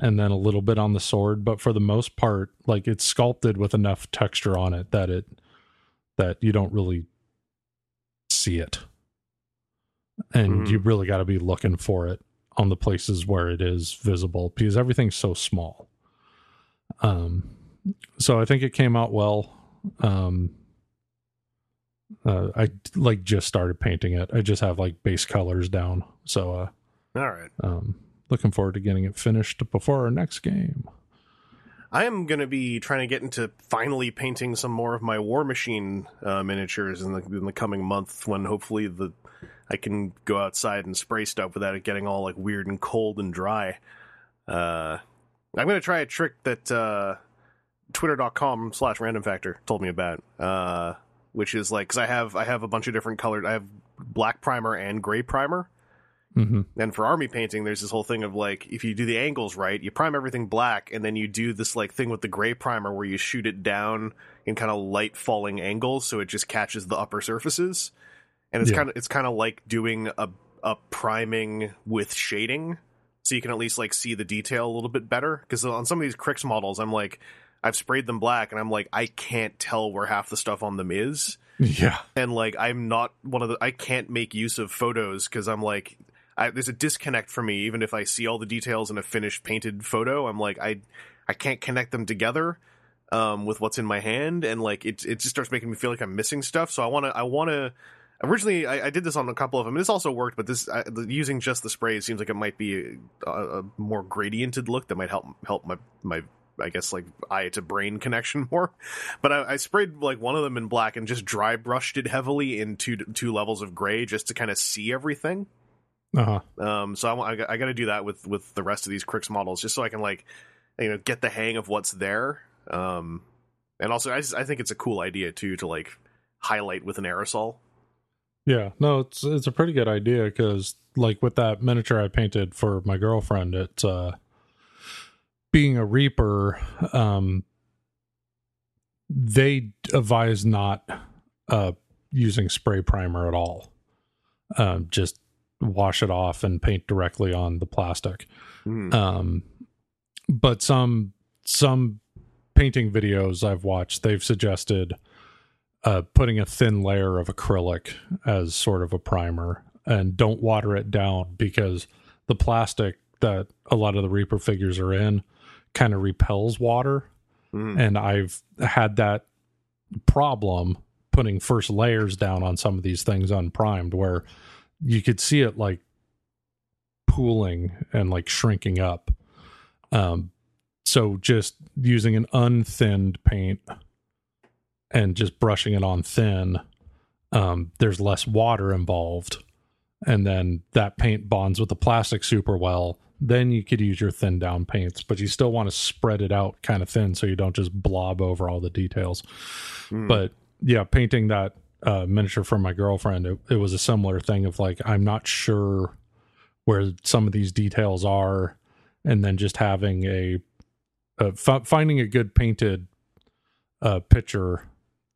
and then a little bit on the sword. But for the most part like it's sculpted with enough texture on it that it that you don't really see it. And Mhm. you really got to be looking for it on the places where it is visible because everything's so small. Um so i think it came out well um uh, i like just started painting it i just have like base colors down so uh All right. um looking forward to getting it finished before our next game I am going to be trying to get into finally painting some more of my Warmachine uh, miniatures in the in the coming month when hopefully the I can go outside and spray stuff without it getting all like weird and cold and dry. Uh, I'm going to try a trick that uh, Twitter.com slash Random Factor told me about, uh, which is like because I have I have a bunch of different colored I have black primer and gray primer. mm-hmm. And for army painting, there's this whole thing of like, if you do the angles right, you prime everything black, and then you do this like thing with the gray primer where you shoot it down in kind of light falling angles, so it just catches the upper surfaces. And it's Yeah. kind of it's kind of like doing a a priming with shading, so you can at least like see the detail a little bit better. Because on some of these Cryx models, I'm like, I've sprayed them black, and I'm like, I can't tell where half the stuff on them is. Yeah. And like I'm not one of the I can't make use of photos because I'm like I, there's a disconnect for me. Even if I see all the details in a finished painted photo I'm like I I can't connect them together um, with what's in my hand. And like it it just starts making me feel like I'm missing stuff. So I want to I want to originally I, I did this on a couple of them this also worked but this I, the, using just the spray seems like it might be a, a more gradiented look that might help help my my I guess like eye to brain connection more but I, I sprayed like one of them in black and just dry brushed it heavily in two two levels of gray just to kind of see everything. uh-huh Um, so I, I, got- I got to do that with with the rest of these Cryx models just so I can like you know get the hang of what's there. Um, and also I just, I think it's a cool idea too to like highlight with an aerosol. Yeah, no, it's it's a pretty good idea because like with that miniature I painted for my girlfriend, it's uh being a reaper, um they advise not uh using spray primer at all. Um just wash it off and paint directly on the plastic. Hmm. Um but some some painting videos I've watched, they've suggested uh, putting a thin layer of acrylic as sort of a primer and don't water it down because the plastic that a lot of the Reaper figures are in kind of repels water. Hmm. And I've had that problem putting first layers down on some of these things unprimed where you could see it like pooling and like shrinking up. Um, so just using an unthinned paint and just brushing it on thin, um, there's less water involved. And then that paint bonds with the plastic super well. Then you could use your thin down paints, but you still want to spread it out kind of thin so you don't just blob over all the details. Hmm. But yeah, painting that uh, miniature for my girlfriend, it, it was a similar thing of like, I'm not sure where some of these details are. And then just having a, uh, finding a good painted uh, picture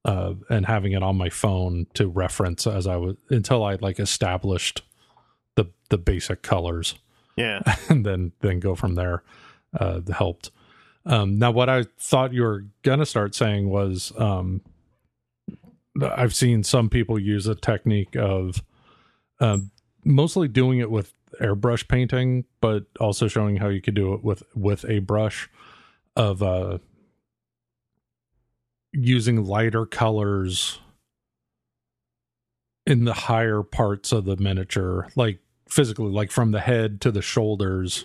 uh, and having it on my phone to reference as I was until I like established the the basic colors yeah. *laughs* and then then go from there uh helped um now what i thought you were gonna start saying was um i've seen some people use a technique of um mostly doing it with airbrush painting but also showing how you could do it with with a brush of uh using lighter colors in the higher parts of the miniature like physically like from the head to the shoulders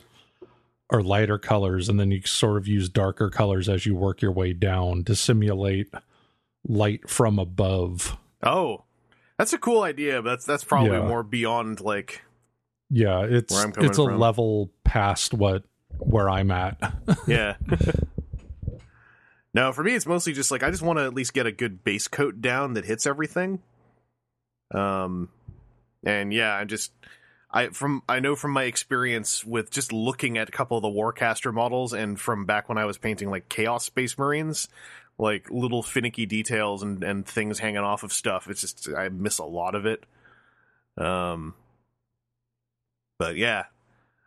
are lighter colors, and then you sort of use darker colors as you work your way down to simulate light from above. Oh, that's a cool idea, but that's that's probably Yeah. more beyond like Yeah, it's it's a from. level past what where I'm at. *laughs* yeah. no, for me it's mostly just like I just want to at least get a good base coat down that hits everything. Um and yeah, I'm just I from I know from my experience with just looking at a couple of the Warcaster models and from back when I was painting like Chaos Space Marines, like little finicky details and and things hanging off of stuff. It's just I miss a lot of it. Um but yeah,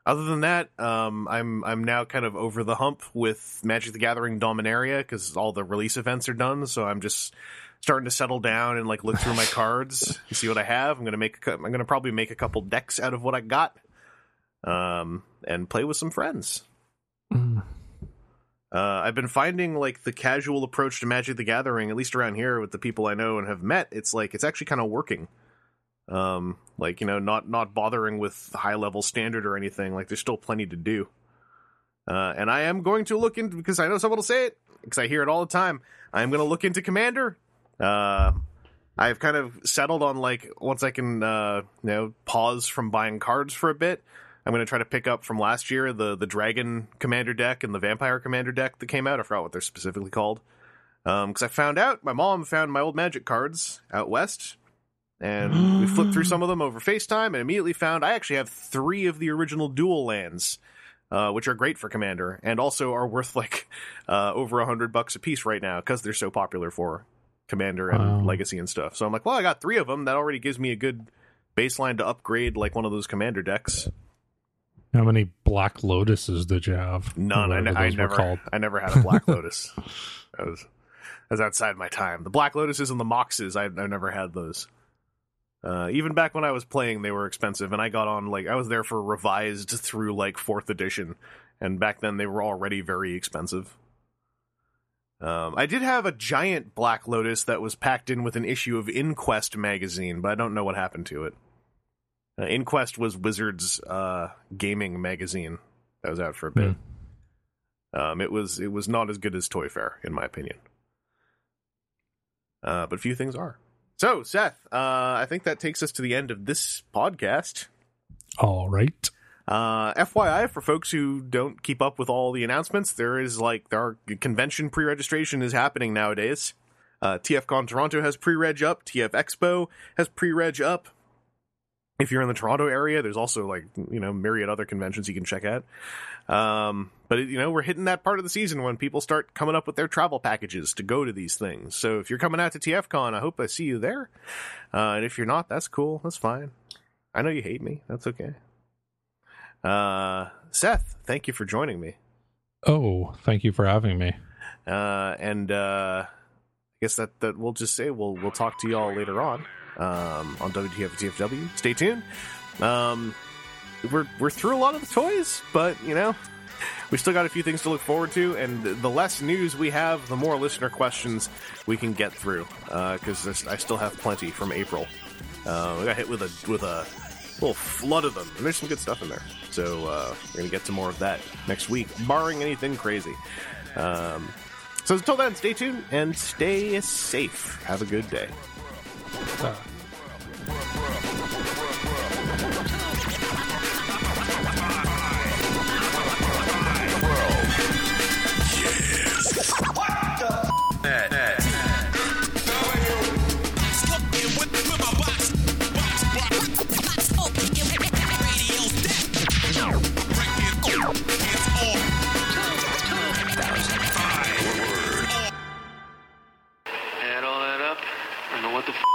other than that, um, I'm I'm now kind of over the hump with Magic the Gathering Dominaria because all the release events are done. So I'm just starting to settle down and like look through my *laughs* cards and see what I have. I'm gonna make a I'm gonna probably make a couple decks out of what I got, um, and play with some friends. Uh, I've been finding like the casual approach to Magic the Gathering, at least around here with the people I know and have met. It's like it's actually kind of working. Um, like you know, not not bothering with high level standard or anything. Like there's still plenty to do. Uh, and I am going to look into because I know someone will say it because I hear it all the time. I'm going to look into Commander. Uh, I've kind of settled on like once I can uh, you know pause from buying cards for a bit. I'm going to try to pick up from last year the the Dragon Commander deck and the Vampire Commander deck that came out. I forgot what they're specifically called. Because I found out my mom found my old Magic cards out west, and we flipped through some of them over FaceTime, and immediately found I actually have three of the original dual lands, uh, which are great for Commander, and also are worth like *laughs* uh, over a hundred bucks a piece right now because they're so popular for Commander and Wow. Legacy and stuff. So I'm like, well, I got three of them. That already gives me a good baseline to upgrade like one of those Commander decks. How many Black Lotuses did you have? None. I, ne- I never. called. *laughs* I never had a Black *laughs* Lotus. That was that was outside my time. The Black Lotuses and the Moxes. I, I never had those. Uh, even back when I was playing, they were expensive, and I got on like I was there for revised through like fourth edition, and back then they were already very expensive. Um, I did have a giant Black Lotus that was packed in with an issue of InQuest magazine, but I don't know what happened to it. Uh, InQuest was Wizards' uh, gaming magazine that was out for a bit. Um, it was it was not as good as ToyFare, in my opinion. Uh, but few things are. So, Seth, uh, I think that takes us to the end of this podcast. All right. Uh, FYI, for folks who don't keep up with all the announcements, there is like our convention pre-registration is happening nowadays. Uh, TFCon Toronto has pre-reg up. TF Expo has pre-reg up. If you're in the Toronto area, there's also like you know myriad other conventions you can check out. Um, but you know we're hitting that part of the season when people start coming up with their travel packages to go to these things. So if you're coming out to TFCon, I hope I see you there. Uh, and if you're not, that's cool. That's fine. I know you hate me. That's okay. Uh, Seth, thank you for joining me. Oh, thank you for having me. Uh, and uh, I guess that, that we'll just say we'll we'll talk to y'all later on um, on WTF TFW. Stay tuned. Um, we're we're through a lot of the toys, but you know we still got a few things to look forward to. And the less news we have, the more listener questions we can get through. Because I still have plenty from April. Uh, we got hit with a with a little flood of them, and there's some good stuff in there. So uh, we're gonna get to more of that next week, barring anything crazy. Um, so until then, stay tuned and stay safe. Have a good day. Uh,